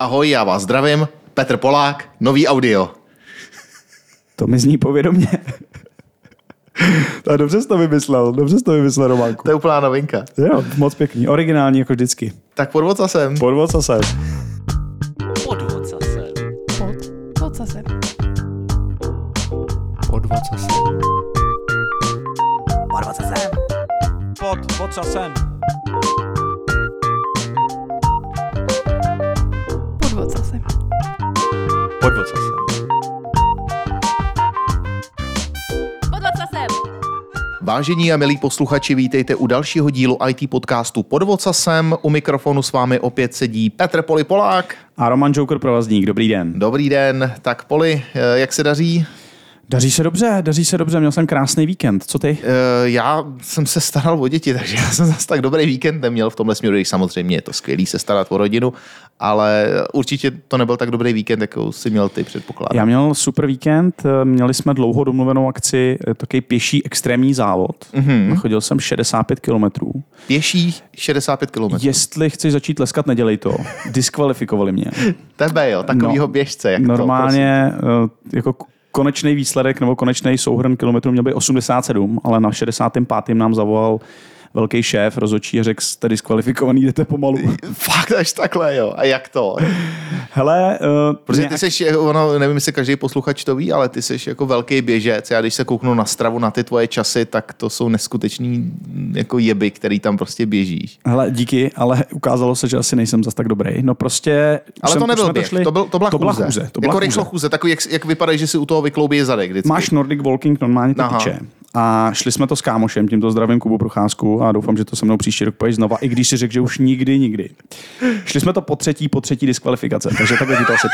Ahoj, já vás zdravím. Petr Polák, nový audio. To mi zní povědomě. Tak dobře jsi to vymyslel, dobře jsi to vymyslel, Románku. To je úplná novinka. Jo, moc pěkný, originální jako vždycky. Tak podvod jsem. Podvod zase. Podvod zase. Pod, pod zase. Podvod zase. Podvod zase. Pod, Podvod zase. Podvod zase. Vážení a milí posluchači, vítejte u dalšího dílu IT podcastu Podvod jsem. U mikrofonu s vámi opět sedí Petr Poli Polák. A Roman Joker Provazník, dobrý den. Dobrý den. Tak Poli, eh, jak se daří? Daří se dobře, daří se dobře, měl jsem krásný víkend, co ty? Eh, Já jsem se staral o děti, takže já jsem zase tak dobrý víkend neměl v tomhle směru, když samozřejmě je to skvělý se starat o rodinu, ale určitě to nebyl tak dobrý víkend, jako si měl ty předpokládám. Já měl super víkend, měli jsme dlouho domluvenou akci, eh, takový pěší extrémní závod. Mm-hmm. Chodil jsem 65 kilometrů. Pěší 65 km. Jestli chceš začít leskat, nedělej to. Diskvalifikovali mě. Tebe jo, takovýho No, běžce. Jak Normálně eh, jako konečný výsledek nebo konečný souhrn kilometrů měl být 87, ale na 65. nám zavolal velký šéf rozhodčí a řekl, jste diskvalifikovaný, jdete pomalu. Fakt až takhle, jo. A jak to? Hele, uh, Protože ty jsi, ono, nevím, jestli každý posluchač to ví, ale ty jsi jako velký běžec. Já když se kouknu na stravu, na ty tvoje časy, tak to jsou neskutečný jako jeby, který tam prostě běžíš. Hele, díky, ale ukázalo se, že asi nejsem zas tak dobrý. No prostě... Ale jsem- to nebyl běh, to, byl, to byla to byla chůze. chůze. To byla jako chůze. rychlo chůze, takový, jak, jak vypadá, že si u toho vykloubí zadek vždycky. Máš Nordic Walking, normálně Aha. tyče. A šli jsme to s kámošem, tímto zdravím Kubu Procházku a doufám, že to se mnou příští rok pojď znova, i když si řekl, že už nikdy, nikdy. Šli jsme to po třetí, po třetí diskvalifikace, takže takhle ti to asi.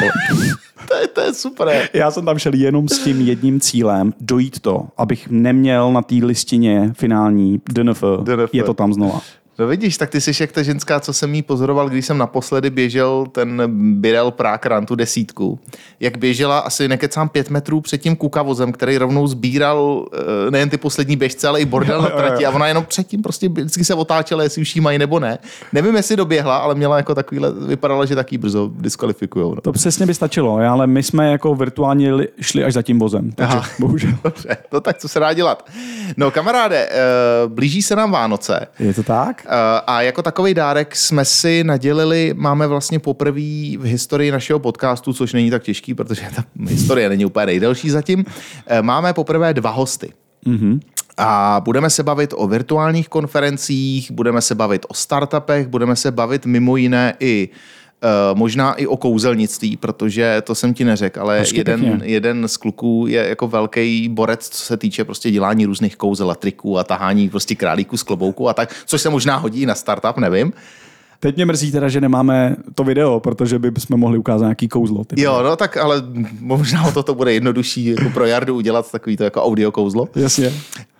To je, to je super. Já jsem tam šel jenom s tím jedním cílem, dojít to, abych neměl na té listině finální DNF, DNF. je to tam znova. No vidíš, tak ty jsi jak ta ženská, co jsem jí pozoroval, když jsem naposledy běžel ten Birel Run, tu desítku. Jak běžela asi nekecám pět metrů před tím kukavozem, který rovnou sbíral eh, nejen ty poslední běžce, ale i bordel na trati. A ona jenom předtím prostě vždycky se otáčela, jestli už jí mají nebo ne. Nevím, jestli doběhla, ale měla jako takovýhle, vypadala, že taky brzo diskvalifikujou. No. To přesně by stačilo, ale my jsme jako virtuálně li- šli až za tím vozem, takže Aha. bohužel. Dobře, no tak co se dá dělat? No kamaráde, eh, blíží se nám Vánoce. Je to tak? Uh, A jako takový dárek jsme si nadělili, máme vlastně poprvé v historii našeho podcastu, což není tak těžký, protože ta historie není úplně nejdelší zatím, eh, máme poprvé dva hosty. Mhm. A budeme se bavit o virtuálních konferencích, budeme se bavit o startupech, budeme se bavit mimo jiné i Uh, možná i o kouzelnictví, protože to jsem ti neřekl, ale Hezky jeden, pěkně. jeden z kluků je jako velký borec, co se týče prostě dělání různých kouzel a triků a tahání prostě králíků z klobouku a tak, což se možná hodí na startup, nevím. Teď mě mrzí teda, že nemáme to video, protože by jsme mohli ukázat nějaký kouzlo. Ty Jo, no tak ale možná o to to bude jednodušší jako pro Jardu udělat takový to jako audio kouzlo. Jasně.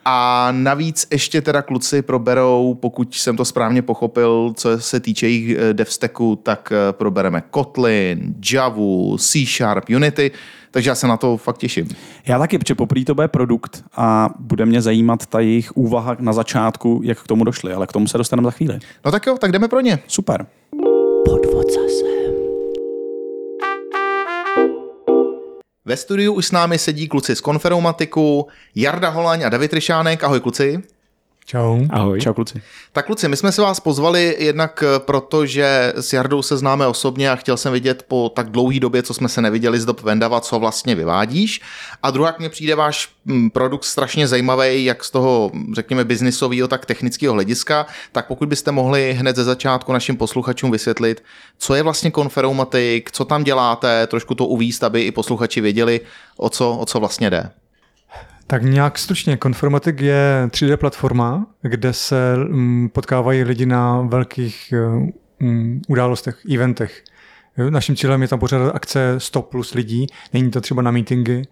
A navíc ještě teda kluci proberou, pokud jsem to správně pochopil, co se týče jejich eh, devstacku, tak eh, probereme Kotlin, Javu, C Sharp, Unity, takže já se na to fakt těším. Já taky, protože poprvé to bude produkt a bude mě zajímat ta jejich úvaha na začátku, jak k tomu došli, ale k tomu se dostaneme za chvíli. No tak jo, tak jdeme pro ně. Super. Podvod zase. Ve studiu už s námi sedí kluci z Konferomatiku, Jarda Holaň a David Ryšánek. Ahoj kluci. Čau. Ahoj. Čau kluci. Tak kluci, my jsme si vás pozvali jednak eh, proto, že s Jardou se známe osobně a chtěl jsem vidět po tak dlouhé době, co jsme se neviděli z dob Vendava, co vlastně vyvádíš. A druhá mně přijde váš mm, produkt strašně zajímavý, jak z toho, řekněme, biznisového, tak technického hlediska. Tak pokud byste mohli hned ze začátku našim posluchačům vysvětlit, co je vlastně Conferomatic, co tam děláte, trošku to uvíst, aby i posluchači věděli, o co, o co vlastně jde. Tak nějak stručně, Conformatic je 3D platforma, kde se mm, potkávají lidi na velkých mm, událostech, eventech. Naším cílem je tam pořádat akce 100 plus lidí, není to třeba na meetingy,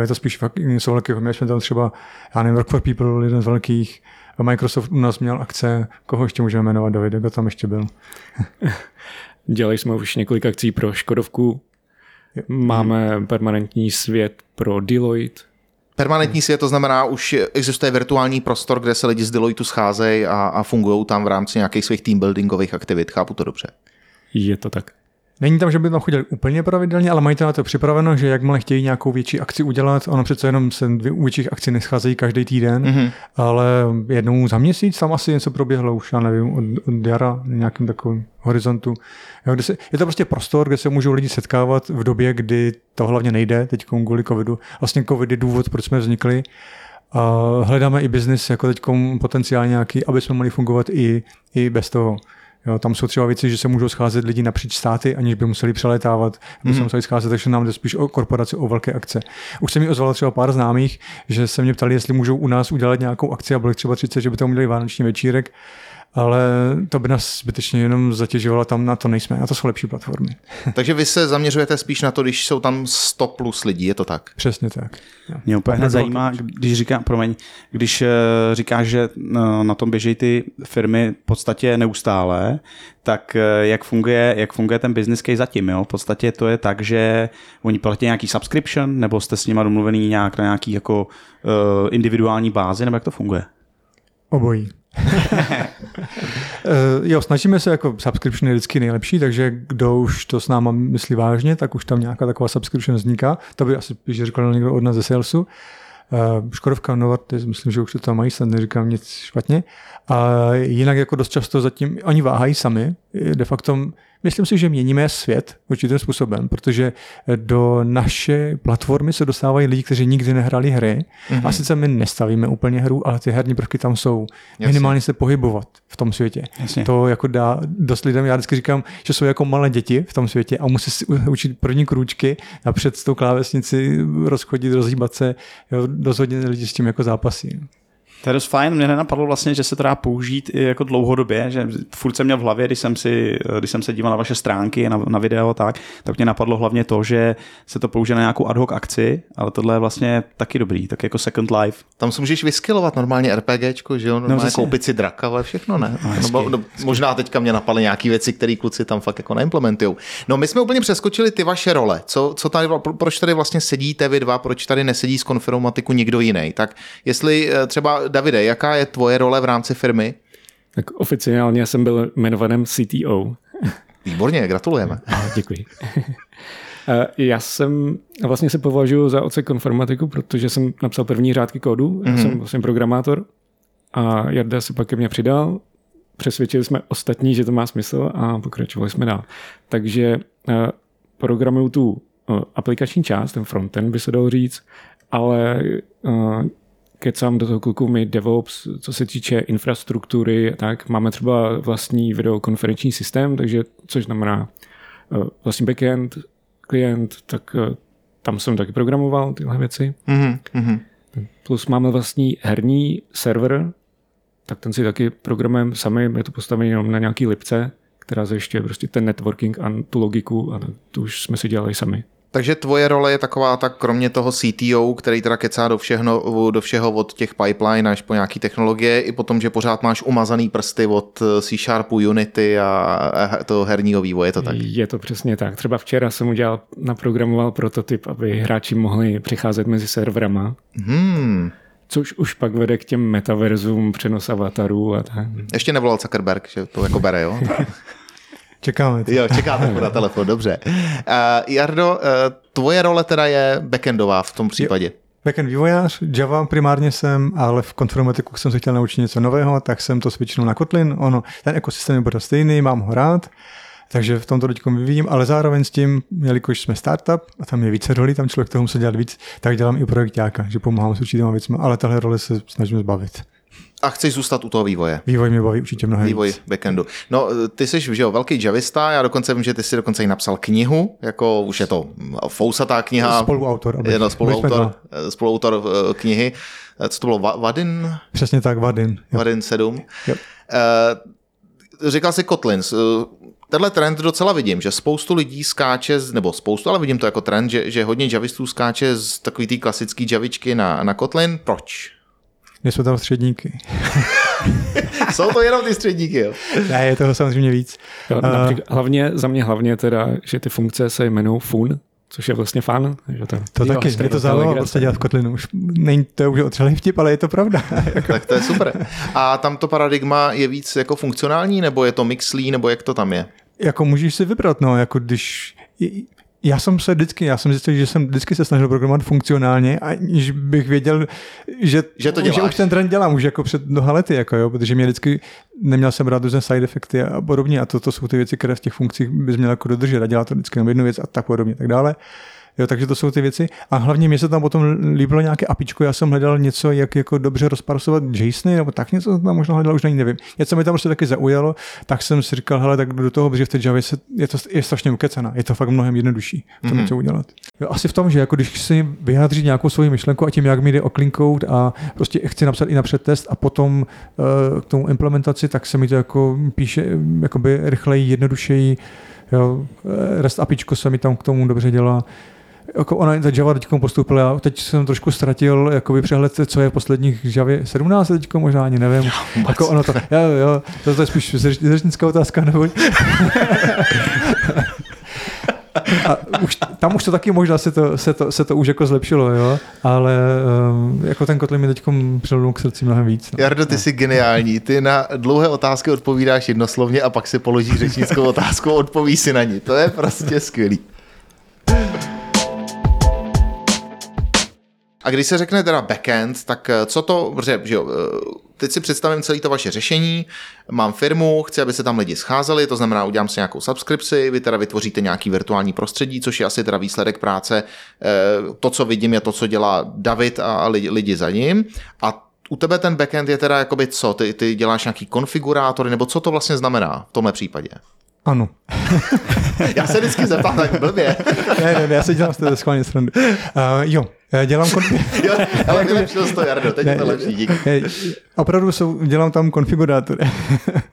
je to spíš fakt něco velkého. Měli jsme tam třeba, já nevím, Work for People, jeden z velkých, Microsoft u nás měl akce, koho ještě můžeme jmenovat, David, kdo tam ještě byl? Dělali jsme už několik akcí pro Škodovku. Máme permanentní svět pro Deloitte. Permanentní svět, to znamená, už existuje virtuální prostor, kde se lidi z Deloitu scházejí a, a fungují tam v rámci nějakých svých teambuildingových aktivit. Chápu to dobře. Je to tak. Není tam, že by tam chodili úplně pravidelně, ale mají to na to připraveno, že jakmile chtějí nějakou větší akci udělat, ono přece jenom se dvě větších akcí nescházejí každý týden, Mhm. mm-hmm. ale jednou za měsíc tam asi něco proběhlo, už já nevím, od, od jara na nějakém takovém horizontu. Jo, kde se, je to prostě prostor, kde se můžou lidi setkávat v době, kdy to hlavně nejde, teď kvůli covidu. Vlastně covid je důvod, proč jsme vznikli. A hledáme i biznis jako teď potenciálně nějaký, aby jsme mohli fungovat i, i bez toho. Jo, tam jsou třeba věci, že se můžou scházet lidi napříč státy, aniž by museli přeletávat, aby se museli scházet, takže nám jde spíš o korporaci, o velké akce. Už se mi ozvalo třeba pár známých, že se mě ptali, jestli můžou u nás udělat nějakou akci a bylo jich třeba 30, že by tam udělali vánoční večírek, ale to by nás zbytečně jenom zatěžovalo, tam na to nejsme, na to jsou lepší platformy. Takže vy se zaměřujete spíš na to, když jsou tam 100 plus lidí, je to tak? Přesně tak. Jo. Mě úplně hned zajímá, když říkám, promiň, když eh, říkáš, že eh, na tom běží ty firmy v podstatě neustále, tak eh, jak funguje, jak funguje ten business case zatím, jo? V podstatě to je tak, že oni platí nějaký subscription, nebo jste s nimi domluvený nějak na nějaký jako individuální bázi, nebo jak to funguje? Obojí. Eh, jo, snažíme se, jako subscription je vždycky nejlepší, takže kdo už to s náma myslí vážně, tak už tam nějaká taková subscription vzniká. To by asi spíš řekl někdo od nás ze salesu. Uh, Škodovka, Novartis, myslím, že už to tam mají, snad neříkám nic špatně. A jinak jako dost často zatím, oni váhají sami, de facto myslím si, že měníme svět určitým způsobem, protože do naše platformy se dostávají lidi, kteří nikdy nehráli hry. Mm-hmm. A sice my nestavíme úplně hru, ale ty herní prvky tam jsou. Jasně. Minimálně se pohybovat v tom světě. Jasně. To jako dá dost lidem, já vždycky říkám, že jsou jako malé děti v tom světě a musí si učit první krůčky napřed s tou klávesnici rozchodit, rozhýbat se. Jo, lidí s tím jako zápasí. To je dost fajn, mě nenapadlo vlastně, že se to dá použít i jako dlouhodobě, že furt jsem měl v hlavě, když jsem, si, když jsem se díval na vaše stránky, na, na video a tak, tak mě napadlo hlavně to, že se to použije na nějakou ad hoc akci, ale tohle je vlastně taky dobrý, tak jako Second Life. Tam si můžeš vyskilovat normálně RPGčko, že jo, normálně přesně. koupit si draka, ale všechno ne. No, No, hezky, no, no, možná teďka mě napadly nějaké věci, které kluci tam fakt jako neimplementujou. No my jsme úplně přeskočili ty vaše role. Co, co tady, pro- proč tady vlastně sedíte vy dva, proč tady nesedí z konfirmatiku nikdo jiný? Tak jestli eh, třeba, Davide, jaká je tvoje role v rámci firmy? Tak oficiálně jsem byl jmenovaným CTO. Výborně, gratulujeme. Děkuji. Eh, Já jsem vlastně se považuji za oce konformatiku, protože jsem napsal první řádky kódu, já jsem vlastně programátor a Jarda se pak ke mně přidal, přesvědčili jsme ostatní, že to má smysl a pokračovali jsme dál. Takže eh, programuju tu eh, aplikační část, ten frontend by se dalo říct, ale kecám do toho kluku my DevOps, co se týče infrastruktury, tak máme třeba vlastní videokonferenční systém, takže což znamená eh, vlastní backend, klient, tak eh, tam jsem taky programoval tyhle věci. Mhm, mhm. Plus máme vlastní herní server, tak ten si taky programujeme sami, je to postavené jenom na nějaký lipce, která zajišťuje prostě ten networking a tu logiku a to už jsme si dělali sami. Takže tvoje role je taková, tak kromě toho CTO, který teda kecá do všeho, do všeho od těch pipeline až po nějaký technologie, i potom, že pořád máš umazaný prsty od eh, C Sharpu, Unity a, a toho herního vývoje, je to tak? Je to přesně tak. Třeba včera jsem udělal, naprogramoval prototyp, aby hráči mohli přicházet mezi serverama, Hmm. což už pak vede k těm metaverzům, přenos avatarů a tak. Ještě nevolal Zuckerberg, že to jako bere, jo? Čekáme. To. jo, čekáte na telefon, dobře. Uh, Jardo, uh, tvoje role teda je backendová v tom případě. Backend vývojář, Java primárně jsem, ale v konformatiku jsem se chtěl naučit něco nového, tak jsem to switchnul na Kotlin. Ono, ten ekosystém je bude stejný, mám ho rád, takže v tomto teď vyvíjím, ale zároveň s tím, jelikož jsme startup a tam je více rolí, tam člověk toho musí dělat víc, tak dělám i projektáka, že pomáhám s určitýma věcmi, ale tahle role se snažím zbavit. A chceš zůstat u toho vývoje? Vývoj mě baví určitě mnohem Vývoj víc. backendu. No, ty jsi že jo, velký javista, já dokonce vím, že ty jsi dokonce i napsal knihu, jako už je to fousatá kniha. Spoluautor. abych- jsme spoluautor, dva. spoluautor eh, knihy. Eh, Co to bylo? Va- Vadin? Přesně tak, Vadin. Jo. Vadin 7. Jo. Eh, Říkal jsi Kotlins. Eh, Tenhle trend docela vidím, že spoustu lidí skáče, nebo spoustu, ale vidím to jako trend, že, že hodně javistů skáče z takový té klasický javičky na, na Kotlin. Proč? Nejsou tam středníky. Jsou to jenom ty středníky, jo? ne, je toho samozřejmě víc. Jo, například, hlavně, za mě hlavně teda, že ty funkce se jmenují fun, což je vlastně fun. Že to, To jo, taky, je to legrace. prostě dělat v Kotlinu. Už není to už otřelý vtip, ale je to pravda. Tak to je super. A tam to paradigma je víc jako funkcionální, nebo je to mixlí, nebo jak to tam je? jako můžeš si vybrat, no, jako když, já jsem se vždycky, já jsem zjistil, že jsem vždycky se snažil programovat funkcionálně, aniž bych věděl, že, Že to že už ten trend dělám, už jako před mnoha lety, jako jo, protože mě vždycky neměl jsem rád různé side efekty a podobně a to, to jsou ty věci, které v těch funkcích bys měl jako dodržet a dělat to vždycky jenom jednu věc a tak podobně, tak dále. Jo, takže to jsou ty věci. A hlavně mě se tam potom líbilo nějaké apičko, já jsem hledal něco, jak jako dobře rozparsovat JSONy, nebo tak něco jsem tam možná hledal, už ani nevím. Něco mi tam prostě taky zaujalo, tak jsem si říkal, hele, tak do toho, protože v té Javě se, je to je strašně ukecaná, je to fakt mnohem jednodušší to Mhm. něco udělat. Jo, asi v tom, že jako když si vyjádřit nějakou svoji myšlenku a tím, jak mi jde o clean code a prostě chci napsat i napřed test a potom uh, k tomu implementaci, tak se mi to jako píše um, jakoby rychleji, jednodušeji. Jo, eh, REST apičko se mi tam k tomu dobře dělá jako ona ta Java teď postoupila, já teď jsem trošku ztratil jakoby přehled, co je v posledních Javě 17 teď možná ani nevím. jako ono to, jo, jo, to, to je spíš řeč- řečnická otázka, nebo... A už, tam už to taky možná se to, se to, se to už jako zlepšilo, jo, ale um, jako ten Kotlin mi teď přilnul k srdci mnohem víc. No. Jardo, ty jsi geniální. Ty na dlouhé otázky odpovídáš jednoslovně a pak si položíš řečnickou otázku a odpovíš si na ní. To je prostě skvělý. A když se řekne teda backend, tak eh, co to, protože že jo, eh, teď si představím celé to vaše řešení, mám firmu, chci, aby se tam lidi scházeli, to znamená, udělám si nějakou subskripci, vy teda vytvoříte nějaký virtuální prostředí, což je asi teda výsledek práce, eh, to, co vidím, je to, co dělá David a lidi, lidi za ním. A u tebe ten backend je teda jakoby co? Ty, ty děláš nějaký konfigurátory, nebo co to vlastně znamená v tomhle případě? Ano. Já se vždycky zeptám tak blbě. ne, ne, ne, já se dělám z té schválně srandu. Uh, jo, dělám kon- Jo, ale vylepšil to, Jardo, teď je to lepší, díky. Ne, Opravdu jsou, dělám tam konfigurátory.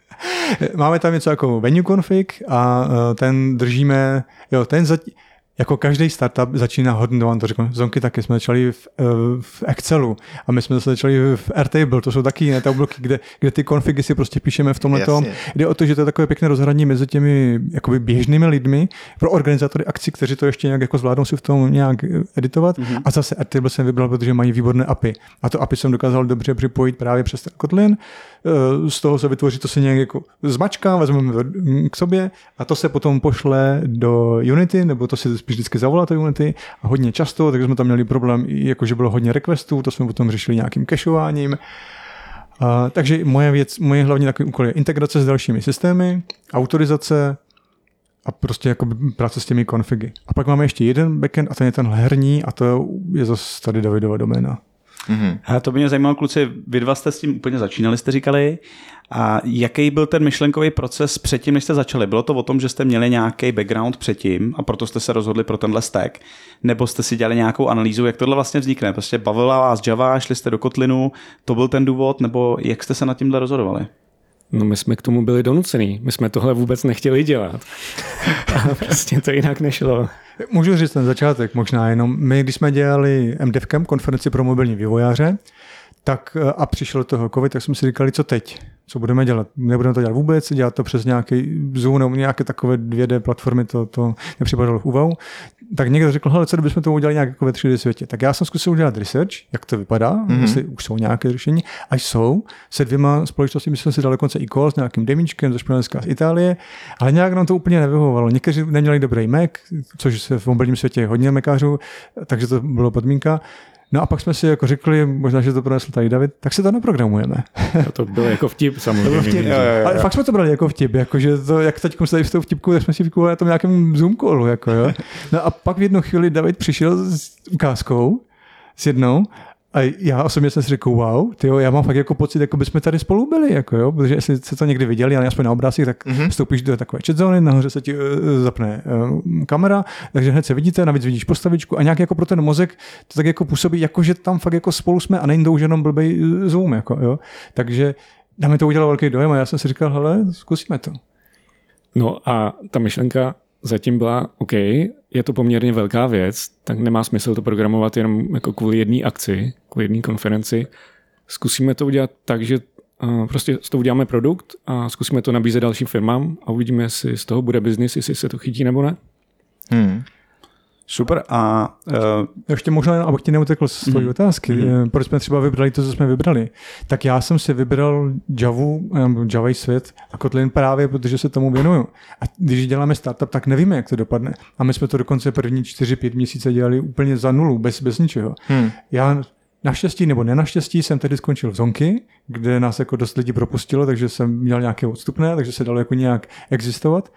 Máme tam něco jako venue config a eh, ten držíme, jo, ten zatím, jako každý startup začíná hodně, vám to řeknu, zonky taky jsme začali v, eh, v Excelu a my jsme zase začali v Airtable, to jsou taky jiné tabulky, kde, kde ty konfigy si prostě píšeme v tomhle tom. Jde o to, že to je takové pěkné rozhraní mezi těmi jakoby běžnými lidmi pro organizátory akcí, kteří to ještě nějak jako zvládnou si v tom nějak eh, editovat. Mm-hmm. A zase Airtable jsem vybral, protože mají výborné API. A to API jsem dokázal dobře připojit právě přes ten Kotlin. Eh, Z toho se vytvoří, to se nějak jako zmačká, vezmeme mm, k sobě a to se potom pošle do Unity, nebo to se spíš vždycky zavolá to Unity a hodně často, takže jsme tam měli problém, i jako že bylo hodně requestů, to jsme potom řešili nějakým cacheováním. A, takže moje věc, moje hlavní takový úkol je integrace s dalšími systémy, autorizace a prostě jako práce s těmi konfigy. A pak máme ještě jeden backend a ten je ten herní a to je zase tady Davidova doména. Mhm. A to by mě zajímalo, kluci, vy dva jste s tím úplně začínali, jste říkali. A jaký byl ten myšlenkový proces předtím, než jste začali? Bylo to o tom, že jste měli nějaký background předtím a proto jste se rozhodli pro tenhle stack? Nebo jste si dělali nějakou analýzu, jak tohle vlastně vznikne? Prostě bavila vás Java, šli jste do Kotlinu, to byl ten důvod, nebo jak jste se nad tímhle rozhodovali? No my jsme k tomu byli donucený. My jsme tohle vůbec nechtěli dělat. A prostě to jinak nešlo. Můžu říct ten začátek možná jenom. My, když jsme dělali MDevCamp, konferenci pro mobilní vývojáře, tak eh, a přišel toho covid, tak jsme si říkali, co teď? Co budeme dělat? Nebudeme to dělat vůbec, dělat to přes nějaký Zoom nebo nějaké takové 2D platformy, to, to nepřipadalo v úvahu. Tak někdo řekl, hele, co kdybychom to udělali nějak jako ve 3D světě? Tak já jsem zkusil udělat research, jak to vypadá, mm-hmm. jestli už jsou nějaké řešení. A jsou se dvěma společnostmi, jsme si dali dokonce i call s nějakým demíčkem ze Španělska z Itálie, ale nějak nám to úplně nevyhovovalo. Někteří neměli dobrý Mac, což se v mobilním světě je hodně Macařů, takže to bylo podmínka. No a pak jsme si jako řekli, možná, že to pronesl tady David, tak si to naprogramujeme. No to bylo jako vtip samozřejmě. To vtip. Ale fakt jsme to brali jako vtip, jako že to, jak teď jsme tady s tou vtipkou, tak jsme si vykupovali na tom nějakém Zoom callu, jako jo. No a pak v jednu chvíli David přišel s ukázkou, s jednou, a já osobně jsem si řekl, wow, tyjo, já mám fakt jako pocit, jako bychom tady spolu byli, jako jo, protože jestli se to někdy viděli, ale aspoň na obrázcích, tak mm-hmm. vstoupíš do takové chat zóny, nahoře se ti uh, zapne uh, kamera, takže hned se vidíte, navíc vidíš postavičku a nějak jako pro ten mozek to tak jako působí, jako že tam fakt jako spolu jsme a není to už jenom blbej uh, Zoom, jako jo. Takže na mě to udělalo velký dojem a já jsem si říkal, hele, zkusíme to. No a ta myšlenka zatím byla, OK, je to poměrně velká věc, tak nemá smysl to programovat jenom jako kvůli jedné akci, kvůli jedné konferenci. Zkusíme to udělat tak, že uh, prostě z toho uděláme produkt a zkusíme to nabízet dalším firmám a uvidíme, jestli z toho bude biznis, jestli se to chytí nebo ne. Hmm. Super a uh, Ještě možná, abych ti neutekl z tvojí Mhm. otázky, mm. proč jsme třeba vybrali to, co jsme vybrali. Tak já jsem si vybral Javu, nebo Java svět a Kotlin právě, protože se tomu věnuju. A když děláme startup, tak nevíme, jak to dopadne. A my jsme to dokonce první 4-5 měsíce dělali úplně za nulu, bez, bez ničeho. Hmm. Já naštěstí nebo nenaštěstí jsem tedy skončil v Zonky, kde nás jako dost lidí propustilo, takže jsem měl nějaké odstupné, takže se dalo jako nějak existovat.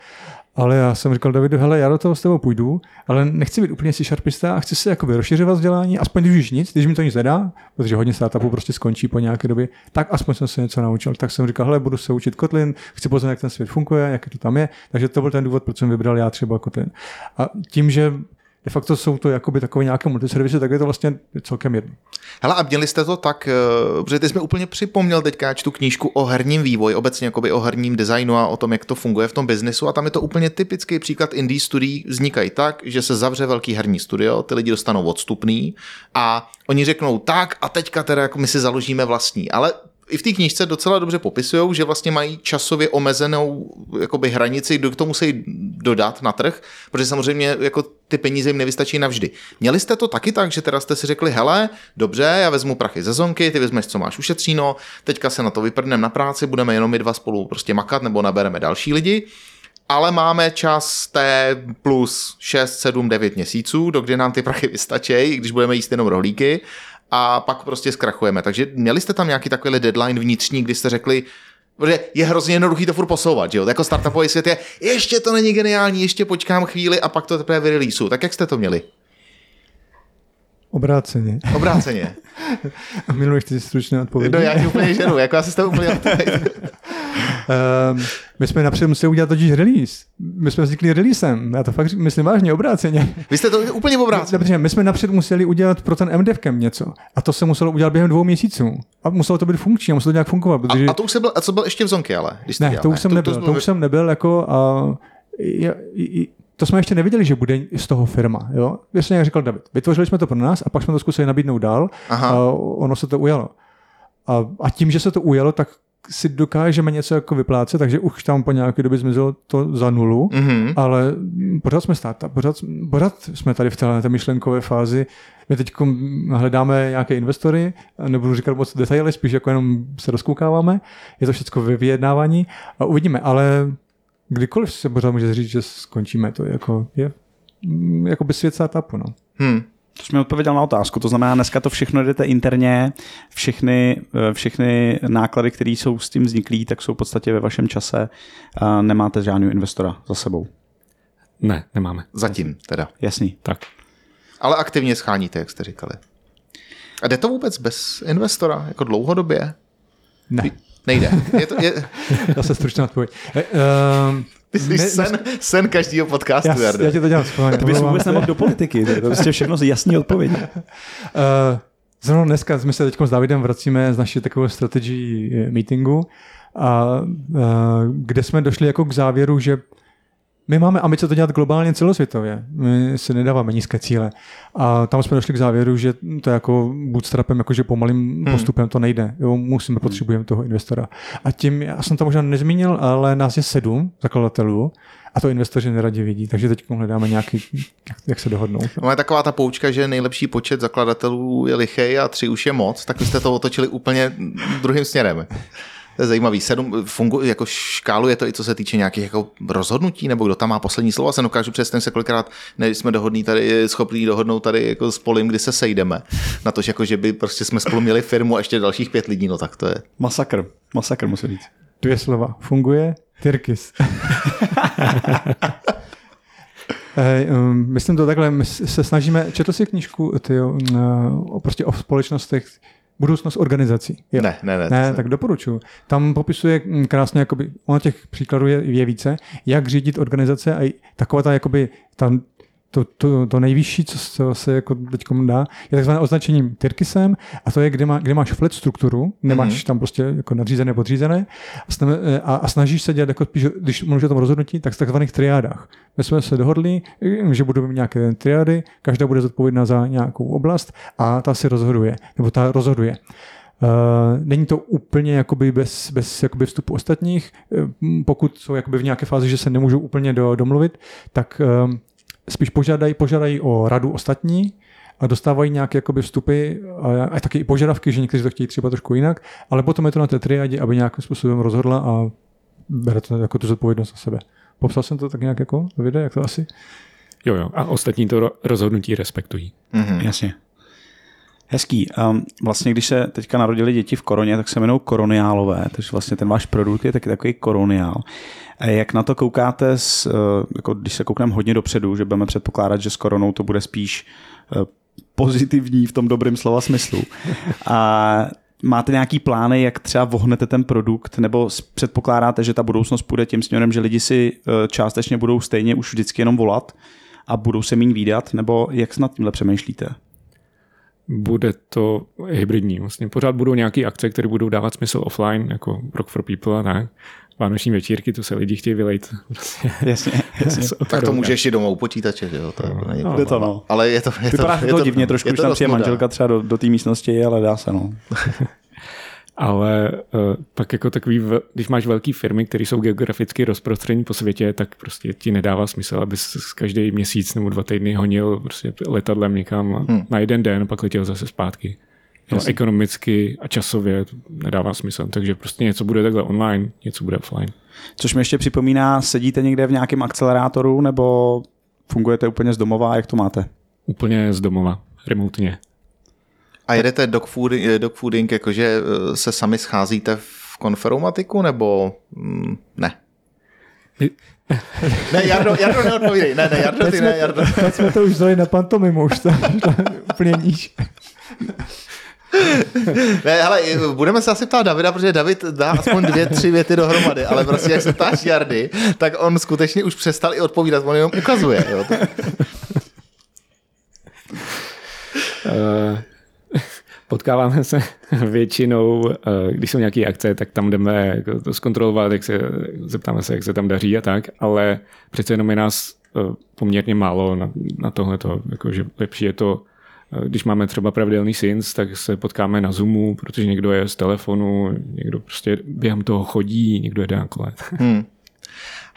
Ale já jsem říkal Davidu, hele, já do toho s tebou půjdu, ale nechci být úplně si šarpista a chci se jakoby rozšiřovat vzdělání, aspoň když už nic, když mi to nic nedá, protože hodně startupů prostě skončí po nějaké době, tak aspoň jsem se něco naučil. Tak jsem říkal, hele, budu se učit Kotlin, chci poznat, jak ten svět funguje, jak to tam je, takže to byl ten důvod, proč jsem vybral já třeba Kotlin. A tím, že de facto jsou to jakoby takové nějaké multiservisy, tak je to vlastně celkem jedno. Hele, a měli jste to tak, eh, protože ty jsi mi úplně připomněl teďka tu knížku o herním vývoji, obecně jakoby o herním designu a o tom, jak to funguje v tom biznesu a tam je to úplně typický příklad indie studií vznikají tak, že se zavře velký herní studio, ty lidi dostanou odstupný a oni řeknou tak a teďka teda jako my si založíme vlastní, ale i v té knížce docela dobře popisují, že vlastně mají časově omezenou jakoby hranici, kdo to musí dodat na trh, protože samozřejmě jako ty peníze jim nevystačí navždy. Měli jste to taky tak, že teda jste si řekli, hele, dobře, já vezmu prachy ze zonky, ty vezmeš, co máš ušetříno, teďka se na to vyprdneme na práci, budeme jenom my dva spolu prostě makat nebo nabereme další lidi, ale máme čas T plus 6, 7, 9 měsíců, dokdy nám ty prachy vystačí, když budeme jíst jenom rohlíky a pak prostě zkrachujeme. Takže měli jste tam nějaký takový deadline vnitřní, kdy jste řekli, Protože je hrozně jednoduchý to furt posouvat, že jo? Jako startupový svět je, ještě to není geniální, ještě počkám chvíli a pak to teprve vyreleaseu. Tak jak jste to měli? Obráceně. Obráceně. A miluješ ty stručné odpovědi. No já ti úplně žeru, jako já se s tebou úplně Um, my jsme napřed museli udělat totiž release. My jsme vznikli releasem. Já to fakt myslím vážně, obráceně. Vy jste to úplně obráceně. Dobře, my jsme napřed museli udělat pro ten MDevkem něco. A to se muselo udělat během dvou měsíců. A muselo to být funkční, a muselo to nějak fungovat. Protože... A, a to už se byl, a co byl ještě v Zonky, ale? Když ne, dělal, to už jsem nebyl. To, jsme- už jsem nebyl jako a já, i- to jsme ještě nevěděli, že bude z toho firma. Jo? Jasně, jak říkal David. Vytvořili jsme to pro nás a pak jsme to zkusili nabídnout dál Aha. a ono se to ujalo. A, a tím, že se to ujalo, tak si dokážeme něco jako vyplácet, takže už tam po nějaké době zmizelo to za nulu, Mhm. ale pořád jsme startup, pořád, pořád jsme tady v té, té myšlenkové fázi. My teď hledáme nějaké investory, nebudu říkat moc detaily, spíš jako jenom se rozkoukáváme. Je to všechno ve vyjednávání a uvidíme, ale kdykoliv se pořád může říct, že skončíme. To je jako, je, mm, jako by svět startupu. No. Hm. To jsi mi odpověděl na otázku, to znamená, dneska to všechno jdete interně, všechny, eh, všechny náklady, které jsou s tím vzniklý, tak jsou v podstatě ve vašem čase a nemáte žádného investora za sebou. Ne, nemáme. Zatím teda. Jasný. Tak. Ale aktivně scháníte, jak jste říkali. A jde to vůbec bez investora, jako dlouhodobě? Ne, Nejde. Je to, je, zase stručná odpověď. Eh, ehm, ty jsi ne- sen, sen každého podcastu, já, Jardo. já ti to dělám schválně. Ty bys vůbec se. nemohl do politiky, to je prostě všechno z jasný odpovědi. Uh, zrovna dneska jsme se teď s Davidem vracíme z naší takové strategy eh, meetingu, a, uh, kde jsme došli jako k závěru, že my máme ambice to dělat globálně celosvětově. My si nedáváme nízké cíle. A tam jsme došli k závěru, že to jako bootstrapem, jakože pomalým postupem to nejde. Jo, musíme, potřebujeme toho investora. A tím, já jsem to možná nezmínil, ale nás je sedm zakladatelů a to investoři neradi vidí. Takže teď hledáme nějaký, jak, jak se dohodnout. No je taková ta poučka, že nejlepší počet zakladatelů je lichej a tři už je moc, tak vy jste to otočili úplně druhým směrem. To je zajímavý. Sedm funguje, jako škálu je to i co se týče nějakých jako rozhodnutí, nebo kdo tam má poslední slovo. Já se dokážu představit se kolikrát, nejsme dohodní tady, schopní dohodnout tady jako s Polím, kdy se sejdeme. Na to, že, jako, že by prostě jsme spolu měli firmu a ještě dalších pět lidí, no tak to je. Masakr. Masakr musím říct. Dvě slova. Funguje? Tyrkis. Um, Myslím to takhle, my se snažíme, četl jsi knížku tyjo, uh, prostě o společnostech, budoucnost organizací. Jo. Ne, ne, ne. Ne, tak doporučuji. Tam popisuje mm, krásně, jakoby, ono těch příkladů je, je více, jak řídit organizace a taková ta, jakoby, ta, to, to, to nejvyšší, co, co se jako teď dá, je takzvané označením Tyrkisem a to je, kde, má, kde máš flat strukturu, nemáš Mhm. mm-hmm. tam prostě jako nadřízené, podřízené a, sna- a, a snažíš se dělat, jako spíš, když mluvíš o tom rozhodnutí, tak v takzvaných triádách. My jsme se dohodli, že budou mít nějaké triády, každá bude zodpovědná za nějakou oblast a ta si rozhoduje, nebo ta rozhoduje. Uh, není to úplně jakoby bez, bez jakoby vstupu ostatních. Uh, pokud jsou jakoby v nějaké fázi, že se nemůžou úplně do, domluvit, tak um, spíš požádají, požádají o radu ostatní a dostávají nějaké jakoby vstupy a, a taky i požadavky, že někteří to chtějí třeba trošku jinak, ale potom je to na té triadě, aby nějakým způsobem rozhodla a bere to jako tu zodpovědnost za sebe. Popsal jsem to tak nějak jako do videa, jak to asi? Jo, jo. A ostatní to ro- rozhodnutí respektují. Mhm. Jasně. Hezký. Um, vlastně, když se teďka narodili děti v koroně, tak se jmenují koroniálové, takže vlastně ten váš produkt je taky takový koroniál. A jak na to koukáte, s, uh, jako když se koukneme hodně dopředu, že budeme předpokládat, že s koronou to bude spíš uh, pozitivní v tom dobrém slova smyslu. A máte nějaký plány, jak třeba vohnete ten produkt, nebo předpokládáte, že ta budoucnost půjde tím směrem, že lidi si uh, částečně budou stejně už vždycky jenom volat a budou se méně výdat, nebo jak snad tímhle přemýšlíte? Bude to hybridní. Vlastně pořád budou nějaké akce, které budou dávat smysl offline, jako Rock for People a tak. Vánoční večírky, to se lidi chtějí vylejt. Prostě. Jasně, jasně. Tak to můžeš i doma u počítače, že jo? To není No, problém. to no. Ale je to, je to, Vypadá je to divně trošku, je když to tam dost přijde manželka třeba do, do té místnosti, ale dá se, no. Ale uh, pak jako takový, když máš velké firmy, které jsou geograficky rozprostřené po světě, tak prostě ti nedává smysl, aby každý měsíc nebo dva týdny honil prostě letadlem někam hmm. na jeden den, pak letěl zase zpátky. No, ekonomicky a časově to nedává smysl. Takže prostě něco bude takhle online, něco bude offline. Což mi ještě připomíná, sedíte někde v nějakém akcelerátoru, nebo fungujete úplně z domova, jak to máte? Úplně z domova, remotně. A jedete dog fooding, jakože eh, se sami scházíte v konferomatiku, nebo mm, ne? My- Ne, Jardo, Jardo neodpovídej. Ne, ne, Jardo, ty ne, Jardo. Teď jsme to už vzali na pantomimu, už to úplně níž. Ne, ale budeme se asi ptát Davida, protože David dá aspoň dvě, tři věty dohromady, ale prostě jak se ptáš Jardy, tak on skutečně už přestal i odpovídat, on jenom ukazuje. Jo. Eh, Potkáváme se většinou, eh, když jsou nějaké akce, tak tam jdeme jako to zkontrolovat, jak se, zeptáme se, jak se tam daří a tak, ale přece jenom je nás eh, poměrně málo na, na tohleto, jakože lepší je to, eh, když máme třeba pravidelný syns, tak se potkáme na Zoomu, protože někdo je z telefonu, někdo prostě během toho chodí, někdo jede na kole. Hmm.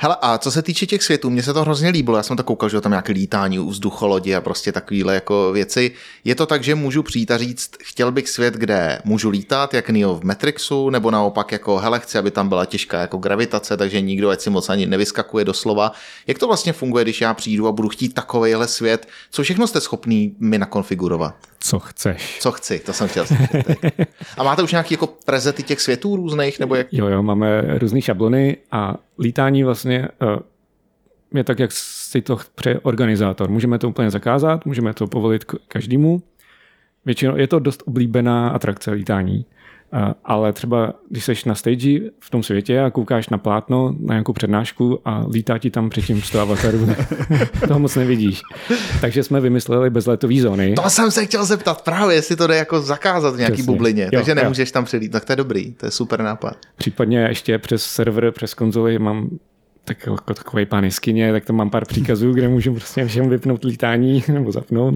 Hele, a co se týče těch světů, mně se to hrozně líbilo. Já jsem to koukal, že tam nějaké lítání, vzducholodi a prostě takovéhle jako věci. Je to tak, že můžu přijít a říct, chtěl bych svět, kde můžu lítat, jak Neo v Matrixu, nebo naopak jako, hele, chci, aby tam byla těžká jako gravitace, takže nikdo ať si moc ani nevyskakuje doslova. Jak to vlastně funguje, když já přijdu a budu chtít takovejhle svět? Co všechno jste schopný mi nakonfigurovat? Co chceš? Co chci, to jsem chtěl slyšet. A máte už nějaký jako prezety těch světů různých, nebo jak? Jo, jo, máme různé šablony a lítání vlastně uh, je tak, jak si to přeje organizátor. Můžeme to úplně zakázat, můžeme to povolit každému. Většinou je to dost oblíbená atrakce lítání. Ale třeba, když jsi na stage v tom světě a koukáš na plátno, na nějakou přednášku a lítá ti tam předtím 100 avatarů, toho moc nevidíš. Takže jsme vymysleli bezletové zóny. To jsem se chtěl zeptat právě, jestli to jde jako zakázat v nějaký Přesně. bublině, Jo, takže jo. nemůžeš tam přilít. Tak to je dobrý, to je super nápad. Případně ještě přes server, přes konzoli mám tak jako takový pán jeskyně, tak tam mám pár příkazů, kde můžu prostě všem vypnout lítání nebo zapnout.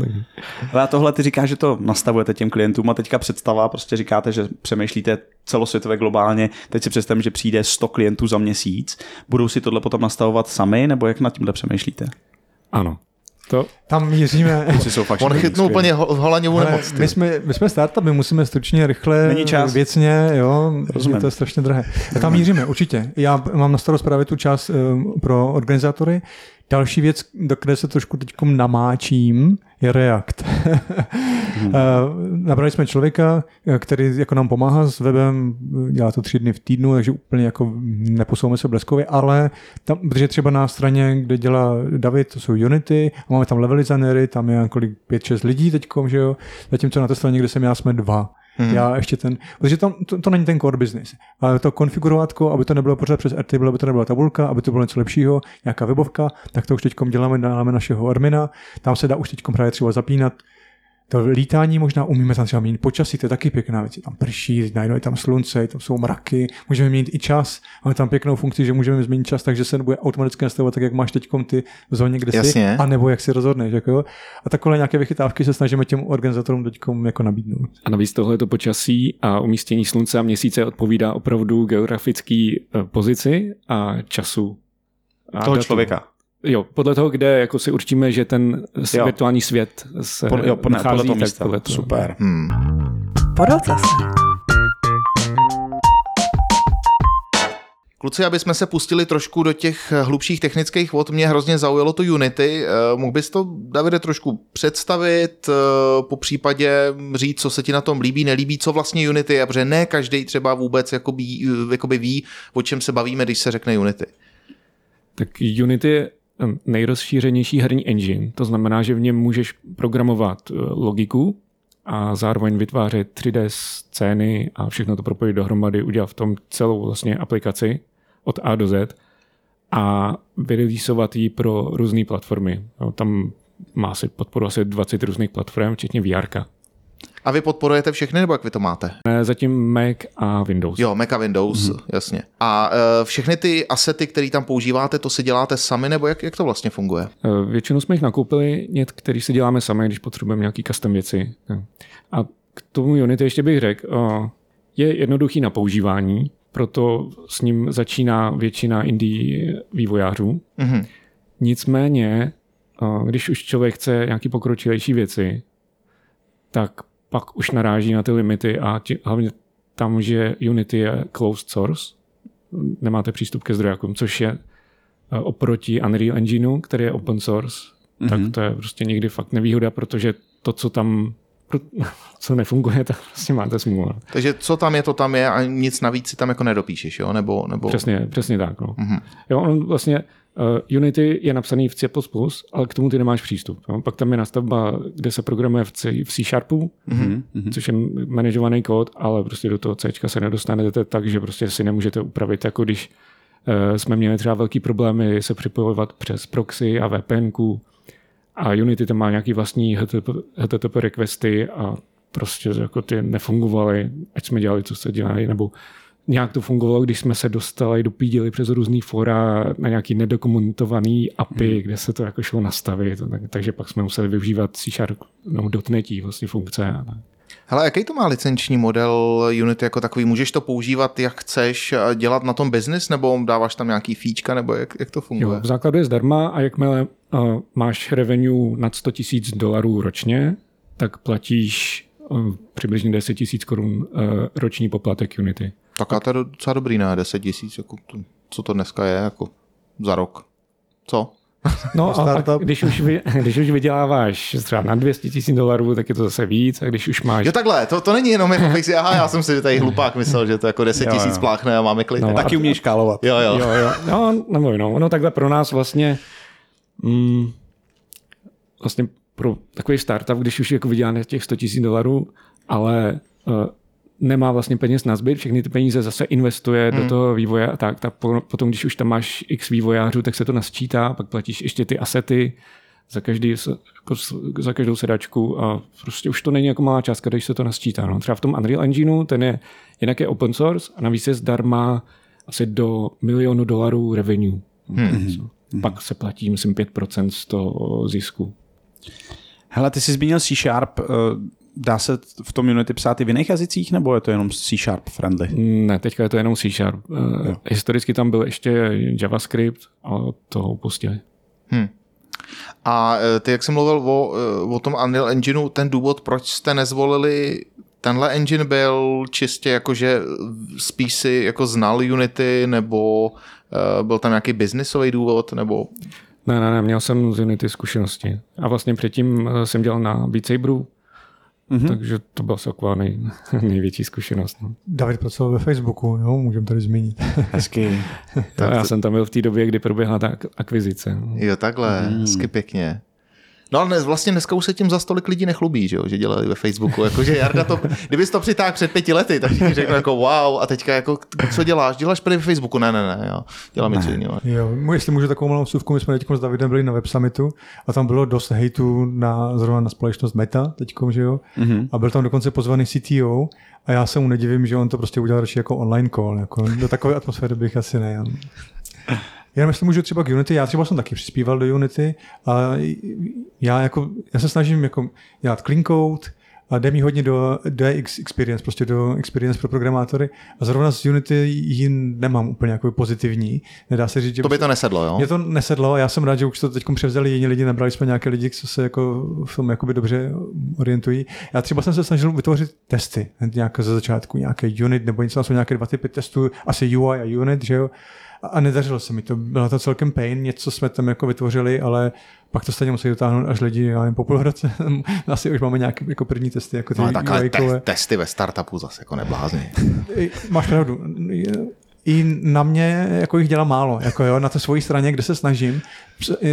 Ale a tohle ty říkáš, že to nastavujete těm klientům a teďka představa, prostě říkáte, že přemýšlíte celosvětově globálně. Teď si představím, že přijde 100 klientů za měsíc. Budou si tohle potom nastavovat sami, nebo jak nad tímhle přemýšlíte? Ano. To, Tam míříme. Ty jsou fakt On chytnul úplně ho- v Holaňovu Ale nemoc. ty. my, jsme, my jsme startup, my musíme stručně, rychle, Není čas. věcně, jo, Rozumím. je to je strašně drahé. Tam míříme, určitě. Já mám na starost právě tu část um, pro organizátory. Další věc, do které se trošku teď namáčím, je React. hmm. Nabrali jsme člověka, eh, který jako nám pomáhá s webem, dělá to tři dny v týdnu, takže úplně jako neposouváme se bleskově, ale tam, protože třeba na straně, kde dělá David, to jsou Unity, a máme tam level designery, tam je kolik 5-6 lidí teďkom, že jo, zatímco na té straně, kde jsem já, jsme dva. Hmm. Já ještě ten, protože tam, to, to není ten core business, ale to konfigurátko, aby to nebylo pořád přes Airtable, aby to nebyla tabulka, aby to bylo něco lepšího, nějaká webovka, tak to už teď děláme, dáme našeho admina, tam se dá už teď právě třeba zapínat to lítání možná umíme tam třeba měnit počasí, to je taky pěkná věc. Je tam prší, najednou je tam slunce, tam jsou mraky, můžeme měnit i čas. Máme tam pěknou funkci, že můžeme změnit čas, takže se bude automaticky nastavovat tak, jak máš teď ty v zóně, kde Jasně. jsi, anebo jak si rozhodneš. Jako jo. A takové nějaké vychytávky se snažíme těm organizátorům teď jako nabídnout. a navíc tohleto počasí a umístění slunce a měsíce odpovídá opravdu geografické pozici a času. A Toho datu. člověka. Jo, podle toho, kde jako si určíme, že ten Jo. virtuální svět se Pod, jo, podle, nachází, podle toho místa. podle toho. Super. Hmm. Podvodce se. Kluci, aby jsme se pustili trošku do těch hlubších technických vod, mě hrozně zaujalo to Unity. Eh, Mohl bys to, Davide, trošku představit, eh, po případě říct, co se ti na tom líbí, nelíbí, co vlastně Unity je, protože ne každý třeba vůbec jakoby, eh, jakoby ví, o čem se bavíme, když se řekne Unity. Tak Unity je nejrozšířenější herní engine, to znamená, že v něm můžeš programovat eh, logiku a zároveň vytvářet 3D scény a všechno to propojit dohromady, udělat v tom celou vlastně aplikaci od A do Z a vyreleaseovat ji pro různé platformy. No, tam má asi podporu asi 20 různých platform, včetně VR. A vy podporujete všechny, nebo jak vy to máte? Zatím Mac a Windows. Jo, Mac a Windows, mm-hmm. jasně. A eh, všechny ty asety, které tam používáte, to si děláte sami, nebo jak, jak to vlastně funguje? Eh, Většinou jsme jich nakoupili, který si děláme sami, když potřebujeme nějaký custom věci. A k tomu Unity ještě bych řekl, eh, je jednoduchý na používání, proto s ním začíná většina indie vývojářů. Mhm. Nicméně, eh, když už člověk chce nějaký pokročilejší věci, tak pak už naráží na ty limity a ti, hlavně tam, že Unity je closed source, nemáte přístup ke zdrojákům, což je eh, oproti Unreal Engineu, který je open source, mm-hmm. tak to je prostě někdy fakt nevýhoda, protože to, co tam co nefunguje, tak prostě máte smůlu. Takže co tam je, to tam je a nic navíc si tam jako nedopíšeš, jo? Nebo, nebo... Přesně, přesně tak. No. Mhm. Jo, on vlastně uh, Unity je napsaný v C++, ale k tomu ty nemáš přístup. Jo. Pak tam je nastavba, kde se programuje v C, v C Sharpu, mm-hmm. což je manažovaný kód, ale prostě do toho C se nedostanete tak, že prostě si nemůžete upravit, jako když uh, jsme měli třeba velký problémy se připojovat přes proxy a VPNku a Unity tam má nějaký vlastní HTTP, HTTP requesty a prostě jako ty nefungovaly, ať jsme dělali, co se dělají, nebo nějak to fungovalo, když jsme se dostali do píděli přes různý fora na nějaký nedokumentovaný API, hmm. kde se to jako šlo nastavit, tak, takže pak jsme museli využívat C Sharp, no dotnetí vlastně funkce. A tak. Hele, jaký to má licenční model Unity jako takový? Můžeš to používat, jak chceš, dělat na tom business, nebo dáváš tam nějaký fíčka, nebo jak, jak to funguje? Jo, v základu je zdarma a jakmile uh, máš revenue nad 100 000 dolarů ročně, tak platíš uh, přibližně 10 000 korun uh, roční poplatek Unity. Tak a to je docela dobrý, ne? 10 tisíc, jako to, co to dneska je, jako za rok. Co? No a, když, už vy, když už vyděláváš třeba na 200 000 dolarů, tak je to zase víc a když už máš Jo takhle, to, to není jenom jako fixi, aha, já jsem si tady hlupák myslel, že to jako 10 Jo, tisíc jo. pláchne a máme klid. No, No, Taky umíš škálovat. jo, jo. Jo, jo. No, nebo no, ono takhle pro nás vlastně mm, vlastně pro takový startup, když už jako vyděláme těch 100 000 dolarů, ale uh, nemá vlastně peněz na zbyt, všechny ty peníze zase investuje hmm. do toho vývoje a tak, tak po- potom, když už tam máš x vývojářů, tak se to nasčítá, pak platíš ještě ty asety za, každý, jako za každou sedačku a prostě už to není jako malá částka, když se to nasčítá. No. Třeba v tom Unreal Engineu, ten je jinak je open source a navíc je zdarma asi do milionu dolarů revenue. Hmm. Pak se platí, myslím, 5% z toho zisku. Hele, ty jsi zmínil C Sharp. Eh, Dá se v tom Unity psát i v jiných jazycích, nebo je to jenom C Sharp friendly? Ne, teďka je to jenom C Sharp. Uh, historicky tam byl ještě JavaScript, ale to opustili. A e, ty, jak jsem mluvil o, e, o tom Unreal Engineu, ten důvod, proč jste nezvolili tenhle engine byl čistě jako, že spíš si jako znal Unity, nebo e, byl tam nějaký biznisový důvod, nebo Ne, ne, ne, měl jsem z Unity zkušenosti. A vlastně předtím eh, jsem dělal na Beat Saberu, mm-hmm. takže to byla taková nej, největší zkušenost. No. David pracoval ve Facebooku, jo, můžeme tady zmínit. Hezky. A já jsem tam byl v té době, kdy proběhla ta ak- akvizice. No. jo takhle, hmm. hezky pěkně. No ale dnes, vlastně dneska už se tím za stolik lidí nechlubí, že, jo? že dělali ve Facebooku. Jakože Jarda to, kdybys to přitáhl před pěti lety, tak ti řeknu jako wow, a teďka jako, co děláš? Děláš prý ve Facebooku? Ne, ne, ne, jo. dělám něco jiného. Jo, jestli můžu takovou malou vsuvku, my jsme teď s Davidem byli na Web Summitu a tam bylo dost hejtu na, zrovna na společnost Meta teďkom, že jo, mm-hmm. a byl tam dokonce pozvaný CTO a já se mu nedivím, že on to prostě udělal radši jako online call, jako do takové atmosféry bych asi nejel. Já myslím, můžu třeba k Unity, já třeba jsem taky přispíval do Unity a já, jako, já se snažím jako dělat clean code a jde mi hodně do DX experience, prostě do experience pro programátory a zrovna z Unity ji nemám úplně jako pozitivní. Nedá se říct, že... To by to nesedlo, jo? Mě to nesedlo, já jsem rád, že už to teď převzali jiní lidi, nabrali jsme nějaké lidi, co se jako v tom jakoby dobře orientují. Já třeba jsem se snažil vytvořit testy, nějak ze začátku, nějaké unit nebo něco, jsou nějaké dva typy testů, asi UI a unit, že jo a nedařilo se mi to. Byla to celkem pain, něco jsme tam jako vytvořili, ale pak to stejně musí dotáhnout až lidi, já nevím, po půl roce. Asi už máme nějaké jako první testy. Jako ty no, tak ale te- testy ve startupu zase jako neblázně. Máš pravdu i na mě jako jich dělá málo, jako jo, na té svojí straně, kde se snažím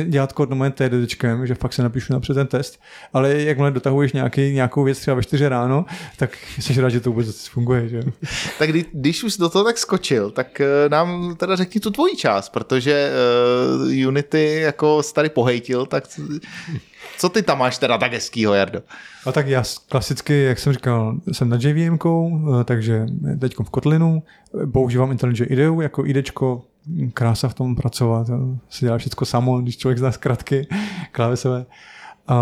dělat kód na TDčkem, že fakt se napíšu napřed ten test, ale jakmile dotahuješ nějaký, nějakou věc třeba ve 4 ráno, tak jsi rád, že to vůbec funguje. Že? tak kdy, když už do toho tak skočil, tak eh, nám teda řekni tu tvoji část, protože uh, Unity jako tady pohejtil, tak co ty tam máš teda tak hezkýho, Jardo? A tak já klasicky, jak jsem říkal, jsem na JVM, eh, takže teď v Kotlinu používám IntelliJ IDEU jako IDečko, krása v tom pracovat, se dělá všechno samo, když člověk zná zkratky klávesové.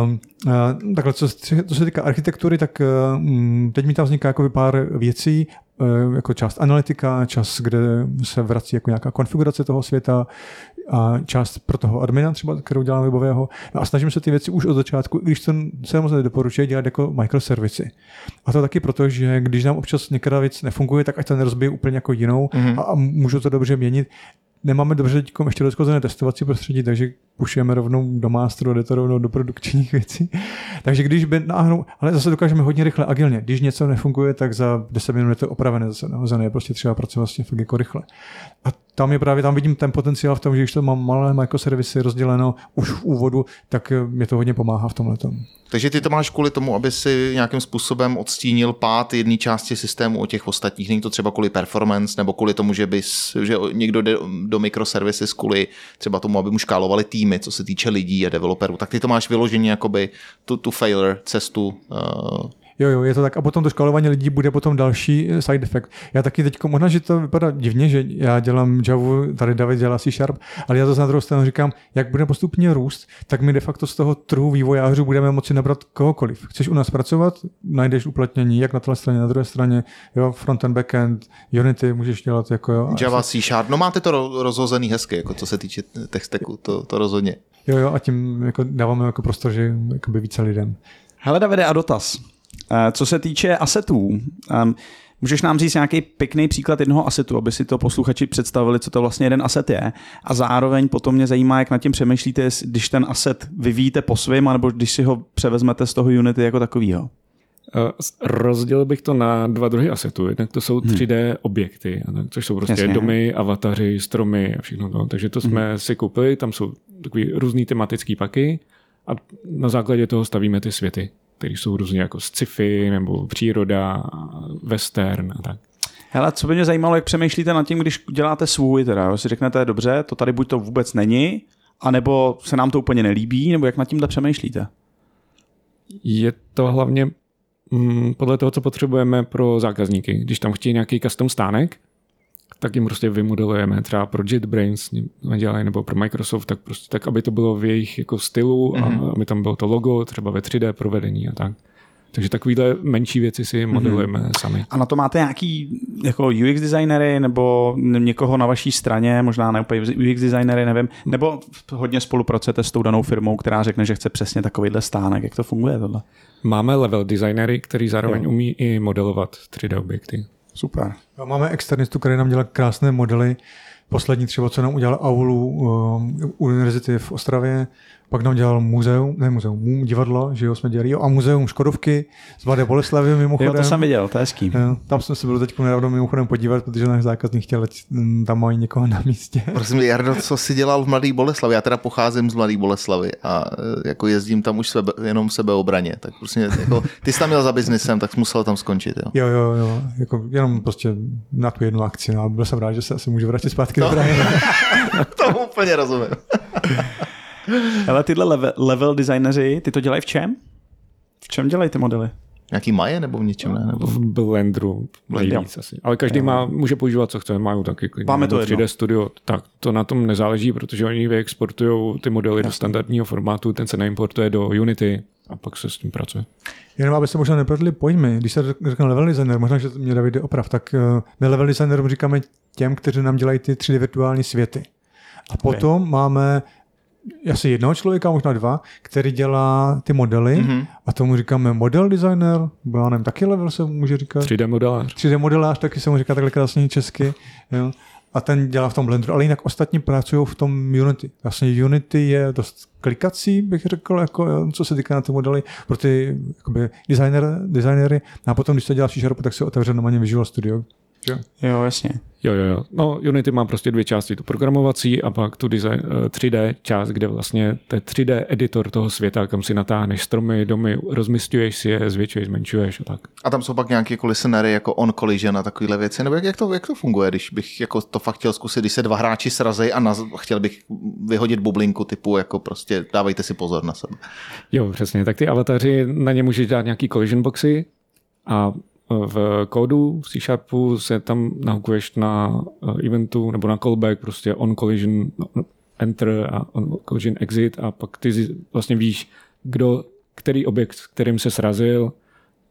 Um, uh, takhle, co, co se týká architektury, tak uh, teď mi tam vzniká jako pár věcí, jako část analytika, čas, kde se vrací jako nějaká konfigurace toho světa, a část pro toho admina třeba, kterou dělám webového. No a snažím se ty věci už od začátku, když to se moc nedoporučuje dělat jako microservice. A to taky proto, že když nám občas některá věc nefunguje, tak ať to nerozbije úplně jako jinou mm-hmm. a, a můžu to dobře měnit nemáme dobře teď ještě rozkozené testovací prostředí, takže pušujeme rovnou do masteru, jde to rovnou do produkčních věcí. takže když by náhodou, ale zase dokážeme hodně rychle, agilně. Když něco nefunguje, tak za 10 minut je to opravené zase nahozené, je prostě třeba pracovat vlastně fakt jako rychle. A tam je právě, tam vidím ten potenciál v tom, že když to mám malé microservisy rozděleno už v úvodu, tak mě to hodně pomáhá v tomhle. Takže ty to máš kvůli tomu, aby si nějakým způsobem odstínil pát jedné části systému od těch ostatních. Není to třeba kvůli performance nebo kvůli tomu, že, bys, že někdo jde do microservices kvůli třeba tomu, aby mu škálovali týmy, co se týče lidí a developerů. Tak ty to máš vyloženě jakoby tu, tu failure cestu uh, Jo, jo, je to tak. A potom to škálování lidí bude potom další eh, side effect. Já taky teď, možná, že to vypadá divně, že já dělám Java, tady David dělá C Sharp, ale já to na druhou stranu říkám, jak bude postupně růst, tak my de facto z toho trhu vývojářů budeme moci nabrat kohokoliv. Chceš u nás pracovat, najdeš uplatnění jak na té straně, na druhé straně, jo, frontend, backend, Unity můžeš dělat jako jo. Java, C Sharp, no máte to rozhozený hezky, jako co se týče texteku, to, to rozhodně. Jo, jo, a tím jako dáváme jako prostor, že by více lidem. Hele Davide, a dotaz. Eh, co se týče asetů, um, Můžeš nám říct nějaký pěkný příklad jednoho asetu, aby si to posluchači představili, co to vlastně jeden aset je. A zároveň potom mě zajímá, jak nad tím přemýšlíte, když ten aset vyvíjíte po svém, nebo když si ho převezmete z toho Unity jako takového. Eh, rozdělil bych to na dva druhy asetů. Jednak to jsou 3D hmm. objekty, což jsou prostě Jasně. domy, avataři, stromy a všechno to. Takže to jsme hmm. si koupili, tam jsou takový různý tematický paky a na základě toho stavíme ty světy které jsou různě jako sci-fi nebo příroda, western a tak. Hele, co by mě zajímalo, jak přemýšlíte nad tím, když děláte svůj, teda, si řeknete, dobře, to tady buď to vůbec není, anebo se nám to úplně nelíbí, nebo jak nad tímhle přemýšlíte? Je to hlavně mm, podle toho, co potřebujeme pro zákazníky. Když tam chtějí nějaký custom stánek, tak jim prostě vymodelujeme třeba pro JetBrains dělají, nebo pro Microsoft, tak prostě tak, aby to bylo v jejich jako stylu mm-hmm. a mhm. aby tam bylo to logo třeba ve 3D provedení a tak. Takže takovýhle menší věci si mhm. modelujeme mm-hmm. sami. A na to máte nějaký jako UX designery nebo někoho na vaší straně, možná ne úplně UX designery, nevím, nebo hodně spolupracujete s tou danou firmou, která řekne, že chce přesně takovýhle stánek. Jak to funguje tohle? Máme level designery, který zároveň jo. umí i modelovat 3D objekty. Super. Máme externistu, který nám dělá krásné modely. Poslední třeba, co nám udělal Aulu uh, univerzity v Ostravě, pak nám dělal muzeum, ne muzeum, divadlo, že jo, jsme dělali, jo, a muzeum Škodovky z Mladé Boleslavy mimochodem. Jo, to jsem viděl, to je hezký. Jo, tam jsme se byli teď nedávno mimochodem podívat, protože náš zákazník chtěl, mm, tam mají někoho na místě. Prosím, Jardo, co jsi dělal v Mladé Boleslavě? Já teda pocházím z Mladé Boleslavy a e, jako jezdím tam už sebe, jenom sebeobraně, tak prostě jako, ty jsi tam měl za biznesem, tak jsi musel tam skončit, jo. Jo, jo, jo, jako jenom prostě na tu jednu akci, no a byl jsem rád, že se asi můžu vrátit zpátky no. do Prahy. to úplně rozumím. Ale tyhle level, level designeři, ty to dělají v čem? V čem dělají ty modely? Nějaký maje nebo v něčem? Ne? Nebo... V Blenderu nejvíc asi. Ale každý má, může používat, co chce. Mají taky klidně. Máme to 3D jedno. Studio. Tak to na tom nezáleží, protože oni vyexportují ty modely do standardního formátu, ten se neimportuje do Unity a pak se s tím pracuje. Jenom aby se možná neprodli pojmy, když se řekne level designer, možná, že mě David oprav, tak uh, my level designerům říkáme těm, kteří nám dělají ty 3D virtuální světy. A potom okay. máme asi jednoho člověka, možná dva, který dělá ty modely mm-hmm. a tomu říkáme model designer, bo já nevím, taky level se může říkat. 3D modelář. 3D modelář, taky se mu říká takhle krásně česky. Jo. A ten dělá v tom Blenderu, ale jinak ostatní pracují v tom Unity. Vlastně Unity je dost klikací, bych řekl, jako, co se týká na ty modely pro ty jakoby, designer, designery. A potom, když to dělá v c tak se otevře na Visual Studio. Jo, jo jasně. Jo, jo, jo. No, Unity má prostě dvě části, tu programovací a pak tu design, 3D eh, část, kde vlastně to je 3D editor toho světa, kam si natáhneš stromy, domy, rozmistuješ si je, zvětšuješ, zmenšuješ a tak. A tam jsou pak nějaké jako listenery, jako on collision a takovéhle věci, nebo jak, jak, to, jak to funguje, když bych jako to fakt chtěl zkusit, když se dva hráči srazí a naz, chtěl bych vyhodit bublinku typu, jako prostě dávejte si pozor na sebe. Jo, přesně, tak ty avataři, na ně můžeš dát nějaký collision boxy a v kódu v C Sharpu se tam nahukuješ na eh, eventu nebo na callback, prostě on collision enter a on collision exit a pak ty vlastně víš, kdo, který objekt, s kterým se srazil,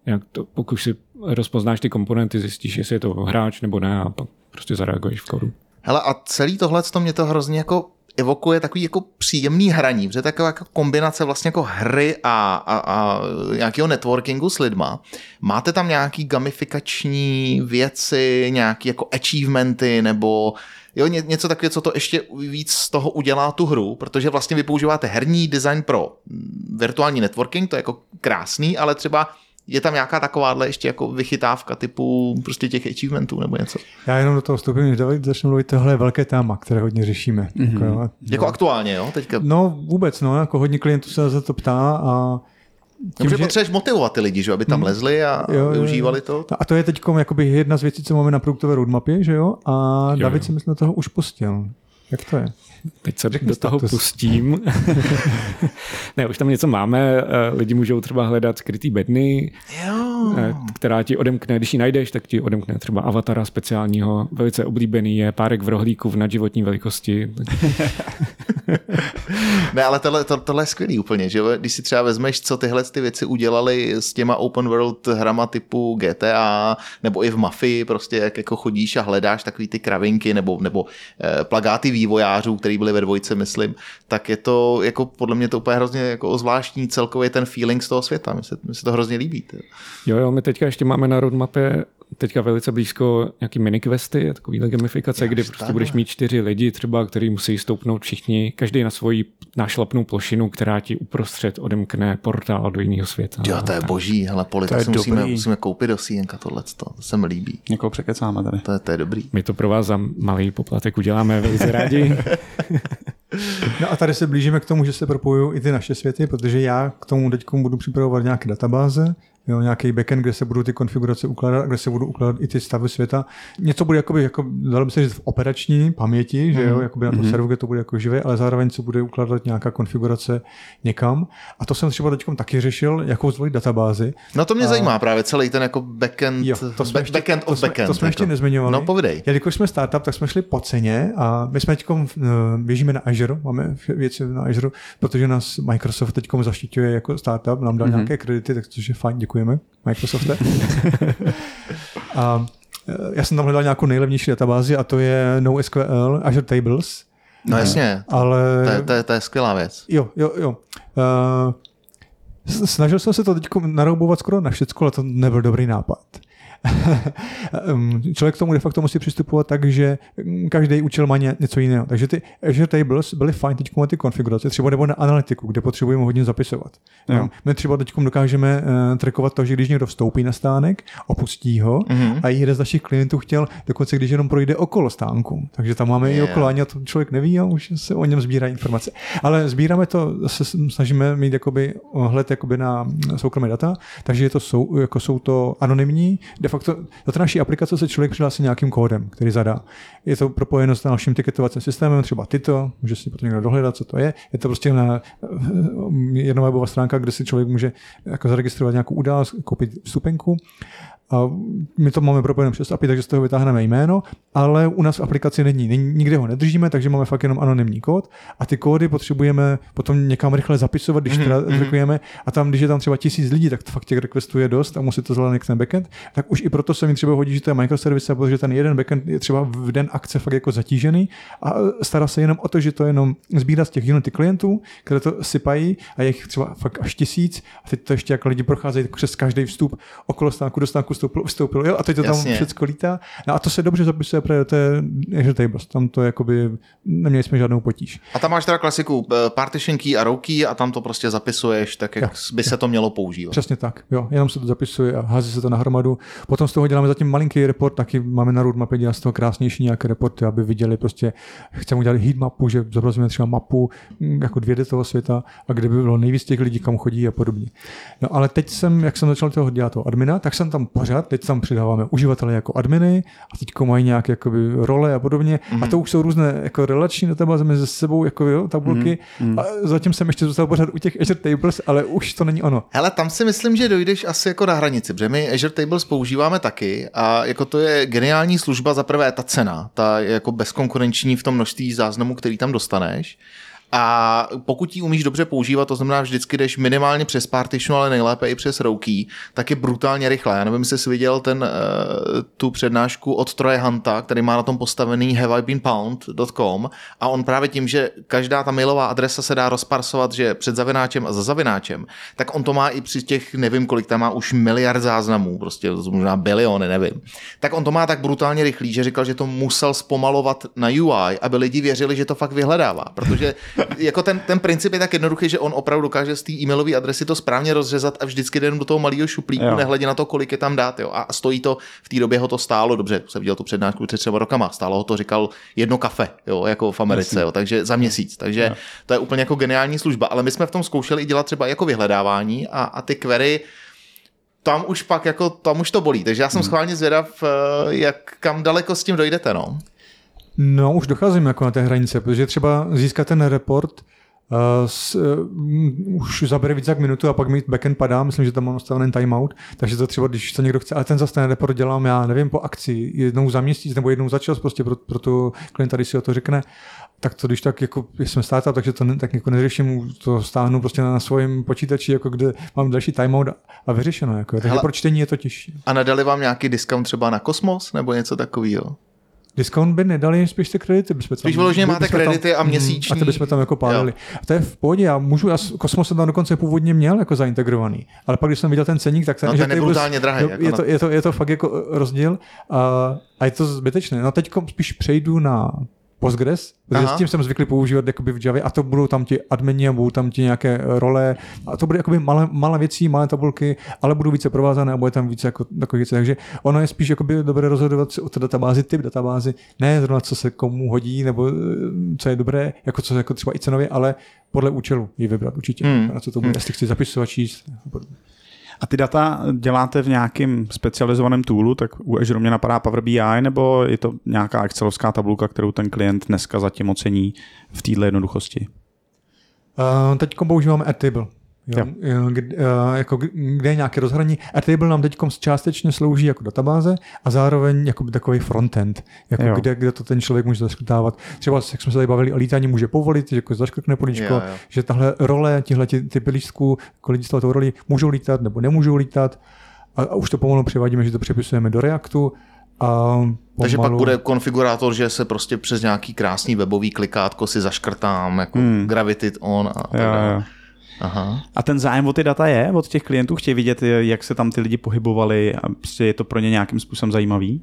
jak to, pokud si rozpoznáš ty komponenty, zjistíš, jestli je to hráč nebo ne a pak prostě zareaguješ v kódu. Hele, a celý tohle to mě to hrozně jako evokuje takový jako příjemný hraní, protože taková jako kombinace vlastně jako hry a, a, a nějakého networkingu s lidma. Máte tam nějaký gamifikační věci, nějaký jako achievementy nebo jo, ně, něco takového, co to ještě víc z toho udělá tu hru, protože vlastně vy používáte herní design pro virtuální networking, to je jako krásný, ale třeba je tam nějaká takováhle ještě jako vychytávka typu prostě těch achievementů nebo něco? Já jenom do toho vstupím, než David začnu mluvit, tohle je velké téma, které hodně řešíme. Mm-hmm. Jako, jo, jako aktuálně, jo? Teďka. No vůbec, no, jako hodně klientů se za to ptá a tím, že potřebuješ motivovat ty lidi, že aby tam hmm. lezli a jo, využívali to. A to je teď jakoby jedna z věcí, co máme na produktové roadmapě, že jo? A jo, David jo. se myslím toho už pustil. Jak to je? Teď se Řekni do toho status. pustím. ne, už tam něco máme, eh, lidi můžou třeba hledat skrytý bedny, jo. Eh, která ti odemkne, když ji najdeš, tak ti odemkne třeba avatara speciálního, velice oblíbený je párek v rohlíku v nadživotní velikosti. ne, ale tohle, to, tohle je skvělý úplně, že když si třeba vezmeš, co tyhle ty věci udělali s těma open world hrama typu GTA, nebo i v Mafii, prostě jak jako chodíš a hledáš takový ty kravinky, nebo, nebo eh, plagáty vývojářů, který byli ve dvojce, myslím, tak je to jako podle mě to úplně hrozně jako zvláštní celkově ten feeling z toho světa. Mně se, mně se to hrozně líbí. Jo, jo, my teďka ještě máme na roadmapě teďka velice blízko nějaký miniquesty, takový gamifikace, Já, kdy prostě budeš mít čtyři lidi třeba, který musí stoupnout všichni, každý na svoji nášlapnou plošinu, která ti uprostřed odemkne portál do jiného světa. Jo, to je boží, hele, poli, to, to musíme, musíme koupit do CNK tohle, to se mi líbí. Někoho překecáme tady. To je, to je dobrý. My to pro vás za malý poplatek uděláme velice rádi. no a tady se blížíme k tomu, že se propojují i ty naše světy, protože já k tomu teď budu připravovat nějaké databáze, jo, nějaký backend, kde se budou ty konfigurace ukládat, kde se budou ukládat i ty stavy světa. Něco bude jakoby, jako, dalo by se říct v operační paměti, že jo, mhm. jakoby na tom mm-hmm. serveru, kde to bude jako živé, ale zároveň se bude ukládat nějaká konfigurace někam. A to jsem třeba teď taky řešil, jakou zvolit databázi. No to mě a... zajímá právě celý ten jako backend, jo, to jsme ještě, backend to jsme, backend. To jsme ještě jako. nezmiňovali. No povidej. Jelikož jsme startup, tak jsme šli po ceně a my jsme teď eh, běžíme na Azure, máme věci na Azure, protože nás Microsoft teď zaštiťuje jako startup, nám dal mm-hmm. nějaké kredity, tak což je fajn, děkujeme. Microsofte. a já jsem tam hledal nějakou nejlevnější databázi a to je NoSQL Azure Tables. No jasně, ale... to, je, to, je, to je skvělá věc. Jo, jo, jo. Uh, snažil jsem se to teď naroubovat skoro na všechno, ale to nebyl dobrý nápad. Člověk k tomu de facto musí přistupovat tak, že každý účel má něco jiného. Takže ty Azure Tables byly fajn teď na ty konfigurace, třeba nebo na analytiku, kde potřebujeme hodně zapisovat. Jo. My třeba teď dokážeme uh, trackovat to, že když někdo vstoupí na stánek, opustí ho mm-hmm. a jeden z našich klientů chtěl dokonce, když jenom projde okolo stánku. Takže tam máme yeah. i okolo, ani to člověk neví a už se o něm sbírá informace. Ale sbíráme to, se snažíme mít jakoby hled jakoby na soukromé data, takže je to jsou, jako jsou to anonymní, de facto do té naší aplikace se člověk přihlásí nějakým kódem, který zadá. Je to propojeno s naším tiketovacím systémem, třeba Tito, může si potom někdo dohledat, co to je. Je to prostě na eh, jedna webová stránka, kde si člověk může jako zaregistrovat nějakou událost, koupit vstupenku A my to máme propojené přes API, takže z toho vytáhneme jméno, ale u nás v aplikaci není. nikde ho nedržíme, takže máme fakt jenom anonymní kód. A ty kódy potřebujeme potom někam rychle zapisovat, když teda mm-hmm. a tam, když je tam třeba tisíc lidí, tak to fakt těch requestů je dost a musí to zvládnout ten backend, tak už i proto se mi třeba hodí, že to je microservice, protože ten jeden backend je třeba v den akce fakt jako zatížený. A stará se jenom o to, že to jenom sbírá z těch Unity klientů, které to sypají a je jich třeba fakt až tisíc. A teď to ještě jako lidi procházejí přes každý vstup okolo stánku do stánku vstoupil, vstoupil jo, a teď to tam Jasně. všechno lítá. No a to se dobře zapisuje do té Azure Tables. Tam to jakoby neměli jsme žádnou potíž. A tam máš teda klasiku eh, partition key a row key a tam to prostě zapisuješ tak, jak jo, by jo. se to mělo používat. Přesně tak, jo. Jenom se to zapisuje a hází se to na hromadu. Potom z toho děláme zatím malinký report, taky máme na roadmapě dělat z toho krásnější nějaké reporty, aby viděli prostě, chceme udělat heat mapu, že zobrazíme třeba mapu mm, jako 2D toho světa a kde by bylo nejvíc těch lidí, kam chodí a podobně. No ale teď jsem, jak jsem začal toho dělat toho admina, tak jsem tam pořád, teď tam přidáváme uživatele jako adminy a teď mají nějaké jakoby, role a podobně. Mm-hmm. A mhm. to už jsou různé jako relační databáze mezi sebou, jako jo, tabulky. Mm-hmm. A zatím jsem ještě zůstal pořád u těch Azure Tables, ale už to není ono. Hele, tam si myslím, že dojdeš asi jako na hranici, protože my Azure Tables používáme taky a jako to je geniální služba za prvé ta cena, ta je jako bezkonkurenční v tom množství záznamů, který tam dostaneš. A pokud ji umíš dobře používat, to znamená vždycky jdeš minimálně přes partition, ale nejlépe i přes rouky, tak je brutálně rychle. Já nevím, jestli viděl ten, uh, tu přednášku od Troje Hanta, který má na tom postavený haveibeenpound.com a on právě tím, že každá ta mailová adresa se dá rozparsovat, že před zavináčem a za zavináčem, tak on to má i při těch, nevím kolik, tam má už miliard záznamů, prostě možná biliony, nevím. Tak on to má tak brutálně rychlý, že říkal, že to musel zpomalovat na UI, aby lidi věřili, že to fakt vyhledává, protože jako ten, ten princip je tak jednoduchý, že on opravdu dokáže z té e-mailové adresy to správně rozřezat a vždycky jdem do toho malého šuplíku, jo. nehledě na to, kolik je tam dát. Jo. A stojí to, v té době ho to stálo, dobře, jsem viděl tu přednášku před třeba rokama, stálo ho to, říkal, jedno kafe, jo, jako v Americe, jo, takže za měsíc. Takže jo. to je úplně jako geniální služba. Ale my jsme v tom zkoušeli dělat třeba jako vyhledávání a, a ty query, tam už pak jako, tam už to bolí. Takže já jsem hmm. schválně zvědav, eh, jak kam daleko s tím dojdete, no. No, už docházím jako na té hranice, protože třeba získat ten report uh, s, uh, už zabere více jak minutu a pak mi backend padá, myslím, že tam mám nastavený timeout, takže to třeba, když to někdo chce, ale ten zase ten report dělám já, nevím, po akci, jednou za měsíc nebo jednou za čas, prostě pro, pro tu klienta, když si o to řekne, tak to když tak jako jsem startup, takže to ne, tak jako neřeším, to stáhnu prostě na, na svém počítači, jako kde mám další timeout a, a vyřešeno. Jako, takže Hele, pro čtení je to těžší. A nedali vám nějaký discount třeba na Kosmos nebo něco takového? Discount by nedali, spíš ty kredity bychom tam... Spíš vyloženě máte kredity tam, a měsíční. A ty bychom tam jako pálili. A to je v pohodě, já můžu, já Kosmos jsem tam dokonce původně měl jako zaintegrovaný, ale pak když jsem viděl ten ceník, tak ten, no, ten je brutálně drahý. Je, jako je, to, je, to, je to fakt jako rozdíl a, a je to zbytečné. No teď spíš přejdu na Postgres, protože s tím jsem zvyklý používat jakoby v Java a to budou tam ti admini a budou tam ti nějaké role a to bude jakoby malé, malé věcí, malé tabulky, ale budou více provázané a bude tam více jako takové věci. Takže ono je spíš jakoby dobré rozhodovat se o té databázi, typ databázy, ne zrovna co se komu hodí nebo eh, co je dobré, jako co jako třeba i cenově, ale podle účelu ji vybrat určitě. Hmm. Na co to bude, hmm. jestli chci zapisovat, číst. A podobně. A ty data děláte v nějakém specializovaném toolu, tak u Azure mě napadá Power BI, nebo je to nějaká Excelovská tabulka, kterou ten klient dneska zatím ocení v této jednoduchosti? Uh, teď používáme Airtable. Jo, jo. Kde, jako, kde je nějaké rozhraní. Airtable nám teď částečně slouží jako databáze a zároveň jako takový frontend, jako kde, kde to ten člověk může zaškrtávat. Třeba, jak jsme se tady bavili o lítání, může povolit, že jako zaškrtne políčko, jo, jo. že tahle role, tihle typy lístků, kolik z toho roli můžou lítat nebo nemůžou lítat. A, a už to pomalu převádíme, že to přepisujeme do Reactu. A pomalu... Takže pak bude konfigurátor, že se prostě přes nějaký krásný webový klikátko si zaškrtám, jako hmm. Gravity on a tak dále. Aha. A ten zájem o ty data je od těch klientů? Chtějí vidět, jak se tam ty lidi pohybovali a prostě je to pro ně nějakým způsobem zajímavý?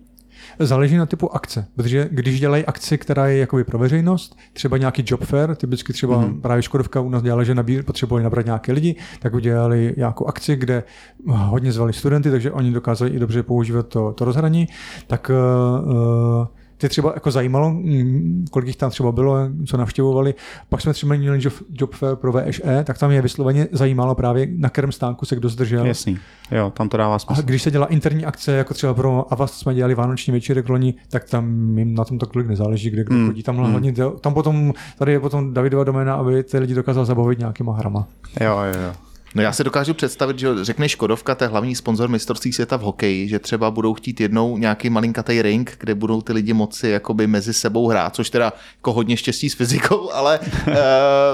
Záleží na typu akce, protože když dělají akci, která je jakoby pro veřejnost, třeba nějaký job fair, typicky třeba mm-hmm. právě Škodovka u nás dělala, že nabír, potřebovali nabrat nějaké lidi, tak udělali nějakou akci, kde hodně zvali studenty, takže oni dokázali i dobře používat to, to rozhraní, tak uh, tě třeba jako zajímalo, mm, kolik jich tam třeba bylo, co navštěvovali. Pak jsme třeba měli job, job fair pro VŠE, tak tam je vysloveně zajímalo právě, na kterém stánku se kdo zdržel. Jasný, jo, tam to dává smysl. A když se dělá interní akce, jako třeba pro Avast jsme dělali vánoční večírek loni, tak tam jim na tom tak tolik nezáleží, kde kdo mm. chodí. Tam, mm. hlavně, tam potom, tady je potom Davidova doména, aby ty lidi dokázal zabavit nějakýma hrama. Jo, jo, jo. No já si dokážu představit, že řekne Škodovka, to je hlavní sponzor mistrovství světa v hokeji, že třeba budou chtít jednou nějaký malinkatý ring, kde budou ty lidi moci jakoby mezi sebou hrát, což teda jako hodně štěstí s fyzikou, ale eh,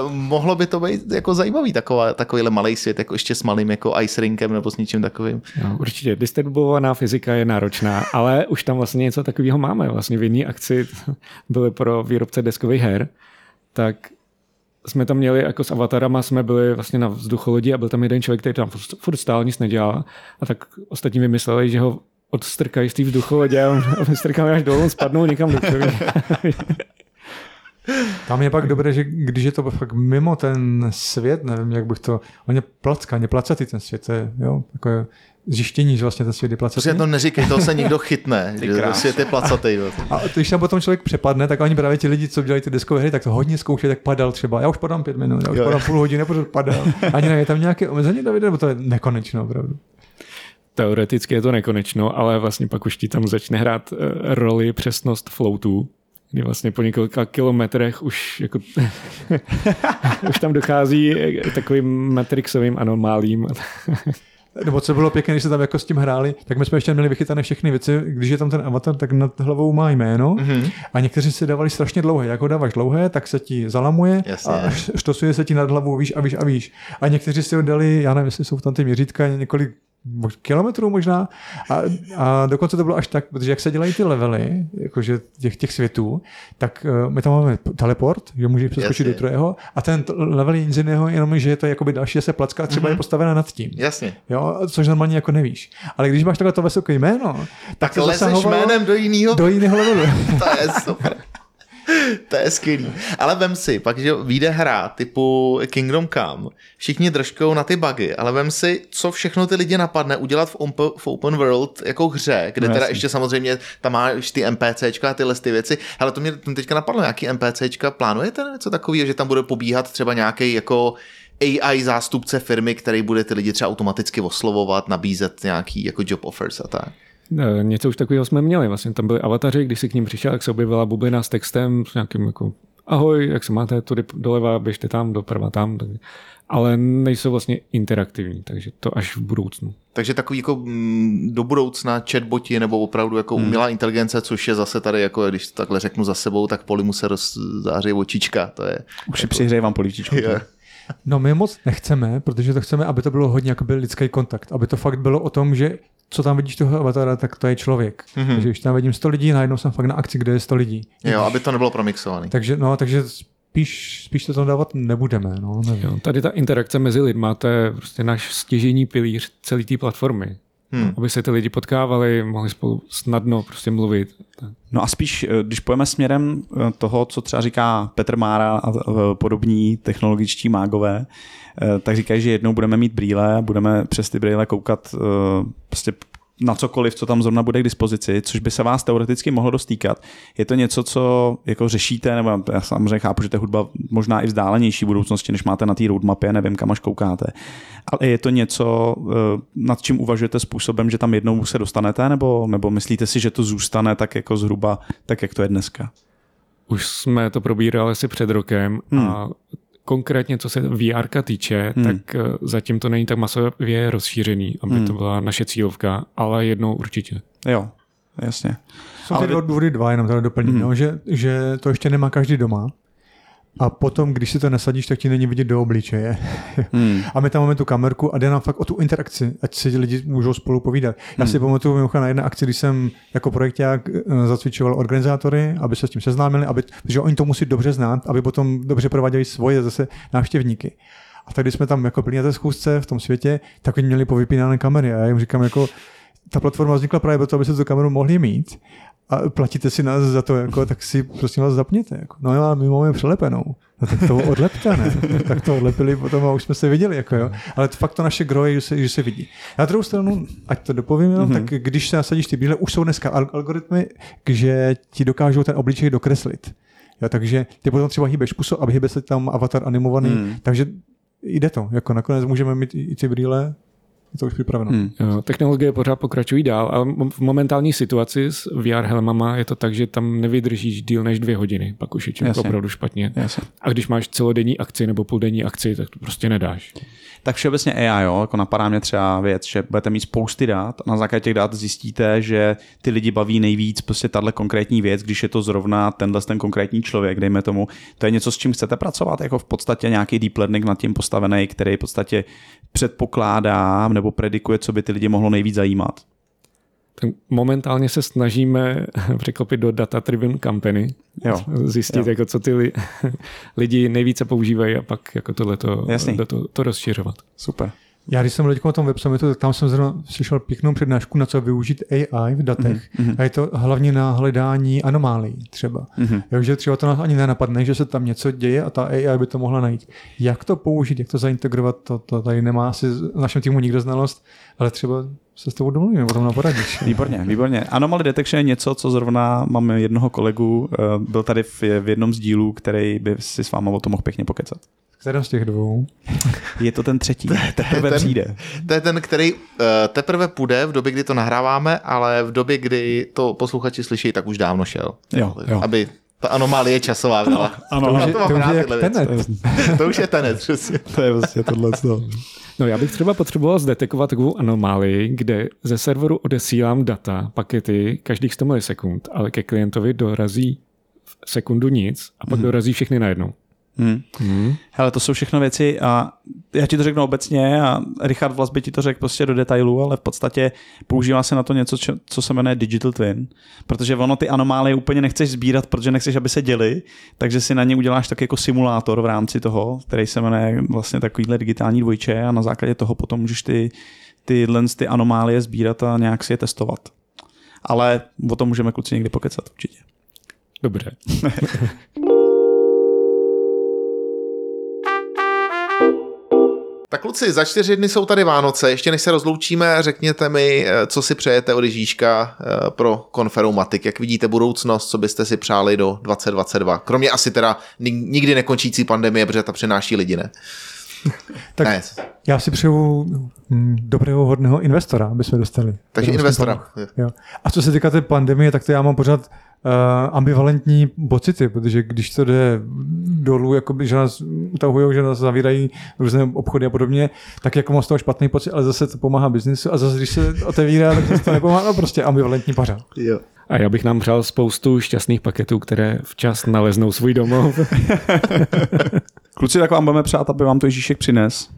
mohlo by to být jako zajímavý taková, takovýhle malý svět, jako ještě s malým jako ice rinkem nebo s něčím takovým. No, určitě. Distribuovaná fyzika je náročná, ale už tam vlastně něco takového máme. Vlastně v jiné akci byly pro výrobce deskových her, tak jsme tam měli jako s avatarama, jsme byli vlastně na vzducholodi a byl tam jeden člověk, který tam furt stál, nic nedělal. A tak ostatní vymysleli, že ho odstrkají z té vzducholodě a strkají až dolů, spadnou někam do Tam je pak dobré, že když je to fakt mimo ten svět, nevím, jak bych to, on je placka, je placatý ten svět, to je, jo, je zjištění, že vlastně ten svět je placatý. Prostě to neříkej, to se někdo chytne, že svět je placatý. A když tam potom člověk přepadne, tak oni právě ti lidi, co dělají ty deskové hry, tak to hodně zkouší, tak padal třeba. Já už padám pět minut, já už jo. padám půl hodiny, protože padal. Ani ne, je tam nějaké omezení, Davide, nebo to je nekonečno, opravdu? Teoreticky je to nekonečno, ale vlastně pak už ti tam začne hrát eh, roli přesnost floatů, kdy vlastně po několika kilometrech už jako už tam dochází takovým matrixovým anomálím. nebo co bylo pěkné, když se tam jako s tím hráli, tak my jsme ještě měli vychytané všechny věci. Když je tam ten avatar, tak nad hlavou má jméno mm-hmm. a někteří si dávali strašně dlouhé. Jak ho dáváš dlouhé, tak se ti zalamuje Jasně. a štosuje se ti nad hlavou, víš a víš a víš. A někteří si ho dali, já nevím, jestli jsou tam ty měřítka, několik kilometrů možná. A, a dokonce to bylo až tak, protože jak se dělají ty levely, jakože těch, těch světů, tak uh, my tam máme teleport, že může přeskočit do druhého a ten level je nic jiného, jenom že je to jakoby další, že se placka třeba mm-hmm. je postavená nad tím. Jasně. Jo, což normálně jako nevíš. Ale když máš takhle to vysoké jméno, tak, tak lezeš jménem do jiného. Do jiného levelu. to je super. to je skvělý. Ale vem si, pak, že vyjde hra typu Kingdom Come, všichni držkou na ty bugy, ale vem si, co všechno ty lidi napadne udělat v, open, v open world jako hře, kde no, teda jasný. ještě samozřejmě tam máš ty NPCčka a tyhle ty věci. Ale to mě teďka napadlo, nějaký NPCčka, plánujete něco takového, že tam bude pobíhat třeba nějaký jako AI zástupce firmy, který bude ty lidi třeba automaticky oslovovat, nabízet nějaký jako job offers a tak. Něco už takového jsme měli. Vlastně tam byli avataři, když si k ním přišel, tak se objevila bublina s textem, s nějakým jako ahoj, jak se máte, tudy doleva, běžte tam, doprava tam. Tak... Ale nejsou vlastně interaktivní, takže to až v budoucnu. Takže takový jako mm, do budoucna chatboti nebo opravdu jako hmm. umělá inteligence, což je zase tady, jako když to takhle řeknu za sebou, tak poli mu se rozzáří očička. To je, Už si jako... přihřejvám poličičku. No my moc nechceme, protože to chceme, aby to bylo hodně jako byl lidský kontakt, aby to fakt bylo o tom, že co tam vidíš toho avatara, tak to je člověk. Mm-hmm. Takže když tam vidím 100 lidí, najednou jsem fakt na akci, kde je 100 lidí. Jo, aby to nebylo promixované. Takže, no, takže spíš, spíš to tam dávat nebudeme. No, jo, tady ta interakce mezi lidmi, to je prostě náš stěžení pilíř celé té platformy. Hmm. Aby se ty lidi potkávali, mohli spolu snadno prostě mluvit. No a spíš, eh, když pojeme směrem eh, toho, co třeba říká Petr Mára a eh, podobní technologičtí mágové, tak říkají, že jednou budeme mít brýle, budeme přes ty brýle koukat prostě na cokoliv, co tam zrovna bude k dispozici, což by se vás teoreticky mohlo dostýkat. Je to něco, co jako řešíte, nebo já samozřejmě chápu, že to je hudba možná i vzdálenější budoucnosti, než máte na té roadmapě, nevím, kam až koukáte. Ale je to něco, eh, nad čím uvažujete způsobem, že tam jednou se dostanete, nebo, nebo myslíte si, že to zůstane tak jako zhruba, tak jak to je dneska? Už jsme to probírali asi před rokem hmm. a konkrétně co se VR týče, hmm. tak eh, zatím to není tak masově rozšířený, aby hmm. to byla naše cílovka, ale jednou určitě. Jo, jasně. Jsou ty ale... důvody dva, jenom tady doplním, hmm. no, že, že to ještě nemá každý doma. A potom, když si to nasadíš, tak ti není vidět do obličeje. Hmm. A my tam máme tu kamerku a jde nám fakt o tu interakci, ať si lidi můžou spolu povídat. Já hmm. si pamatuju mimochodem na jedné akci, když jsem jako projekták eh, zacvičoval organizátory, aby se s tím seznámili, aby, protože oni to musí dobře znát, aby potom dobře prováděli svoje zase návštěvníky. A tak když jsme tam jako byli na té schůzce v tom světě, tak oni měli povypínané kamery a já jim říkám jako, ta platforma vznikla právě proto, aby se tu kameru mohli mít a platíte si nás za to, jako, tak si prosím vás zapněte. Jako. No jo, my máme přelepenou. No tak to odlepte, ne? tak to odlepili potom a už jsme se viděli. Jako, jo. Ale to fakt to naše groje, že se, že se vidí. Na druhou stranu, ať to dopovím, jo, mm-hmm. tak když se nasadíš ty bíle, už jsou dneska algoritmy, že ti dokážou ten obličej dokreslit. Jo, takže ty potom třeba hýbeš puso a hýbe se tam avatar animovaný, mm. takže jde to. Jako nakonec můžeme mít i ty brýle je to už připraveno. Hmm. Jo, technologie pořád pokračují dál a v momentální situaci s VR helmama je to tak, že tam nevydržíš díl než dvě hodiny, pak už je Jasně. opravdu špatně. Jasně. A když máš celodenní akci nebo půldenní akci, tak to prostě nedáš. Tak všeobecně AI, jo, jako napadá mě třeba věc, že budete mít spousty dat a na základě těch dat zjistíte, že ty lidi baví nejvíc prostě tahle konkrétní věc, když je to zrovna tenhle ten konkrétní člověk, dejme tomu. To je něco, s čím chcete pracovat, jako v podstatě nějaký deep learning nad tím postavený, který v podstatě předpokládá nebo predikuje, co by ty lidi mohlo nejvíc zajímat. Tak momentálně se snažíme překlopit do data-driven company, Jo. zjistit, Jo. jako co ty li, lidi nejvíce používají a pak jako tohleto, Jasný. to, to rozšiřovat. Super. Já když jsem byl teď na tom web summitu, tak tam jsem zrovna slyšel pěknou přednášku, na co využít AI v datech. Mm-hmm. A je to hlavně na hledání anomálií třeba. Mm-hmm. Jo, že třeba to nás ani nenapadne, že se tam něco děje a ta AI by to mohla najít. Jak to použít, jak to zaintegrovat, to, to tady nemá asi v našem týmu nikdo znalost, ale třeba se s tebou domluvíme, potom na poradíš. Výborně, výborně. Anomaly detection je něco, co zrovna máme jednoho kolegu, eh, byl tady v, v jednom z dílů, který by si s váma o tom mohl pěkně pokecat. Kterém z těch dvou? Je to ten třetí, teprve ten- přijde. To je ten, který uh, teprve půjde v době, kdy to nahráváme, ale v době, kdy to posluchači slyší, tak už dávno šel. Jo, jo. Aby ta anomálie časová byla. Ano, to, To už je, to, to už je jak tenet. to už je tenet, přesně. To je vlastně tohle. To. No já bych třeba potřeboval zdetekovat takovou anomálii, kde ze serveru odesílám data, pakety každých 100 milisekund, ale ke klientovi dorazí v sekundu nic a pak dorazí všechny najednou. Hmm. Hmm. Hele, to jsou všechno věci a já ti to řeknu obecně a Richard Vlas by ti to řekl prostě do detailu, ale v podstatě používá se na to něco, čo- co se jmenuje Digital Twin, protože ono ty anomálie úplně nechceš sbírat, protože nechceš, aby se děly, takže si na ně uděláš tak jako simulátor v rámci toho, který se jmenuje vlastně takovýhle digitální dvojče a na základě toho potom můžeš ty, tyhle ty anomálie sbírat a nějak si je testovat. Ale o tom můžeme kluci někdy pokecat určitě. Dobře. Tak kluci, za čtyři dny jsou tady Vánoce. Ještě než se rozloučíme, řekněte mi, eh, co si přejete od Ježíška eh, pro Konferomatik. Jak vidíte budoucnost, co byste si přáli do 2022? Kromě asi teda ni- nikdy nekončící pandemie, protože ta přináší lidi, ne? Tak ne. já si přeju mm, dobrého, hodného investora, aby jsme dostali. Takže investora. Jo. A co se týká té pandemie, tak to já mám pořád uh, ambivalentní pocity, protože když to jde dolů, jakoby, že nás utahují, že nás zavírají různé obchody a podobně, tak jako mám z toho špatný pocit, ale zase to pomáhá biznisu a zase když se otevírá, tak zase to nepomáhá, no prostě ambivalentní pařád. Jo. A já bych nám přál spoustu šťastných paketů, které včas naleznou svůj domov. Kluci, tak vám budeme přát, aby vám to Ježíšek přines.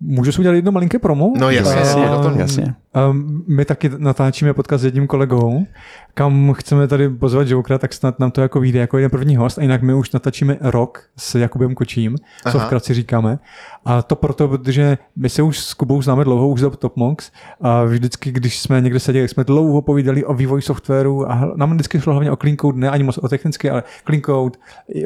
Můžu si udělat jedno malinké promo? No jasně, jasně, toho. Jasně. Um, my taky natáčíme podcast s jedním kolegou, kam chceme tady pozvat Jokera, tak snad nám to jako vyjde jako jeden první host a jinak my už natáčíme rok s Jakubem Kočím, co Aha. vkratce říkáme. A to proto, protože my se už s Kubou známe dlouho, už za Top Monks a vždycky, když jsme někde seděli, jsme dlouho povídali o vývoji softwaru a nám vždycky šlo hlavně o clean code, ne ani moc o technické, ale clean code,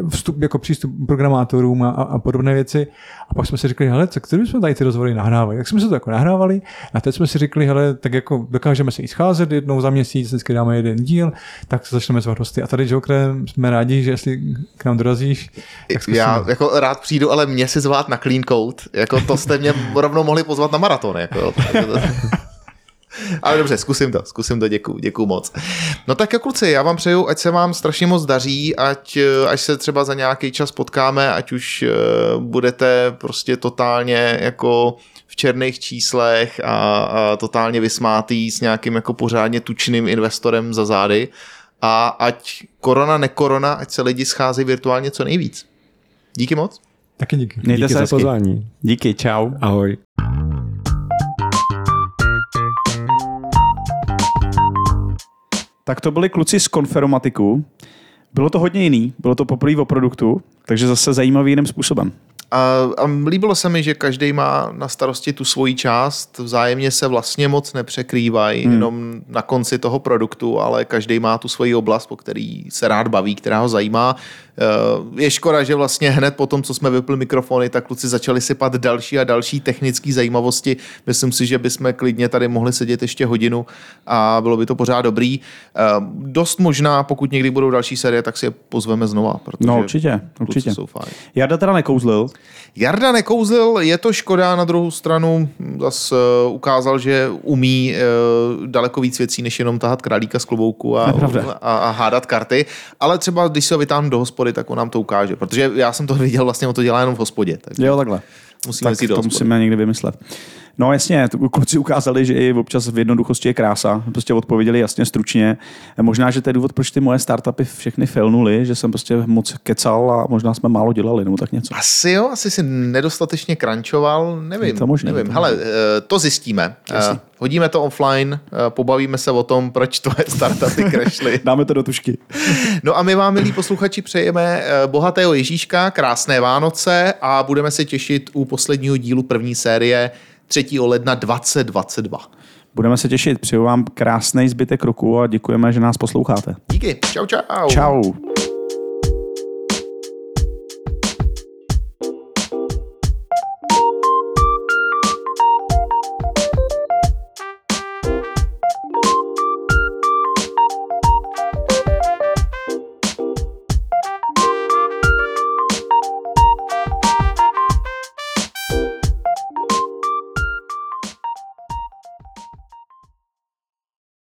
vstup, jako přístup programátorům a, a, a podobné věci. A pak jsme si řekli, hele, tak který jsme tady ty rozhovory nahrávali? Tak jsme se to jako nahrávali a teď jsme si řekli, hele, tak jako dokážeme se i scházet jednou za měsíc, vždycky dáme jeden díl, tak začneme zvat hosty. A tady, Joker, jsme rádi, že jestli k nám dorazíš, tak zkusíme. Já jako rád přijdu, ale mě si zvát na Clean Code, jako to jste mě rovnou mohli pozvat na maraton. Jako. Ale dobře, zkusím to, zkusím to, děkuju, děkuju moc. No tak jo, kluci, já vám přeju, ať se vám strašně moc daří, ať eh, až se třeba za nějaký čas potkáme, ať už eh, budete prostě totálně jako v černých číslech a, a totálně vysmátý s nějakým jako pořádně tučným investorem za zády a ať korona, nekorona, ať se lidi scházejí virtuálně co nejvíc. Díky moc. Taky díky. Mějte Díky se za hezky. pozvání. Díky, čau. Ahoj. Tak to byli kluci z Konferomatiku. Bylo to hodně jiný, bylo to poprvé o produktu, takže zase zajímavý jiným způsobem. A, a líbilo se mi, že každý má na starosti tu svoji část, vzájemně se vlastně moc nepřekrývají, hmm. jenom na konci toho produktu, ale každý má tu svoji oblast, po který se rád baví, která ho zajímá. Eh, Je škoda, že vlastně hned po tom, co jsme vypli mikrofony, tak kluci začali sypat další a další technické zajímavosti. Myslím si, že bychom klidně tady mohli sedět ještě hodinu a bylo by to pořád dobrý. Eh, Dost možná, pokud někdy budou další série, tak si je pozveme znova, protože No určitě, určitě. jsou fajn. Jarda teda nekouzlil, Jarda nekouzl, je to škoda, na druhou stranu zase ukázal, že umí eh, daleko víc věcí, než jenom tahat králíka z klobouku a, a, a hádat karty, ale třeba když se ho vytáhnu do hospody, tak on nám to ukáže, protože já jsem to viděl, vlastně on to dělá jenom v hospodě. Takže jo, takhle. Musíme tak si to musíme někdy vymyslet. No jasně, kluci ukázali, že i občas v jednoduchosti je krása. Prostě odpověděli jasně, stručně. Možná, že to je důvod, proč ty moje startupy všechny failnuly, že jsem prostě moc kecal a možná jsme málo dělali, nebo tak něco. Asi jo, asi si nedostatečně crunchoval, nevím. Je to možný, nevím. To Hele, eh, to zjistíme. Jasně. Eh, hodíme to offline, eh, pobavíme se o tom, proč tvoje startupy crashly. Dáme to do tušky. no a my vám, milí posluchači, přejeme bohatého Ježíška, krásné Vánoce a budeme se těšit u posledního dílu první série 3. ledna 2022. Budeme se těšit, přeju vám krásný zbytek roku a děkujeme, že nás posloucháte. Díky, čau čau. Čau.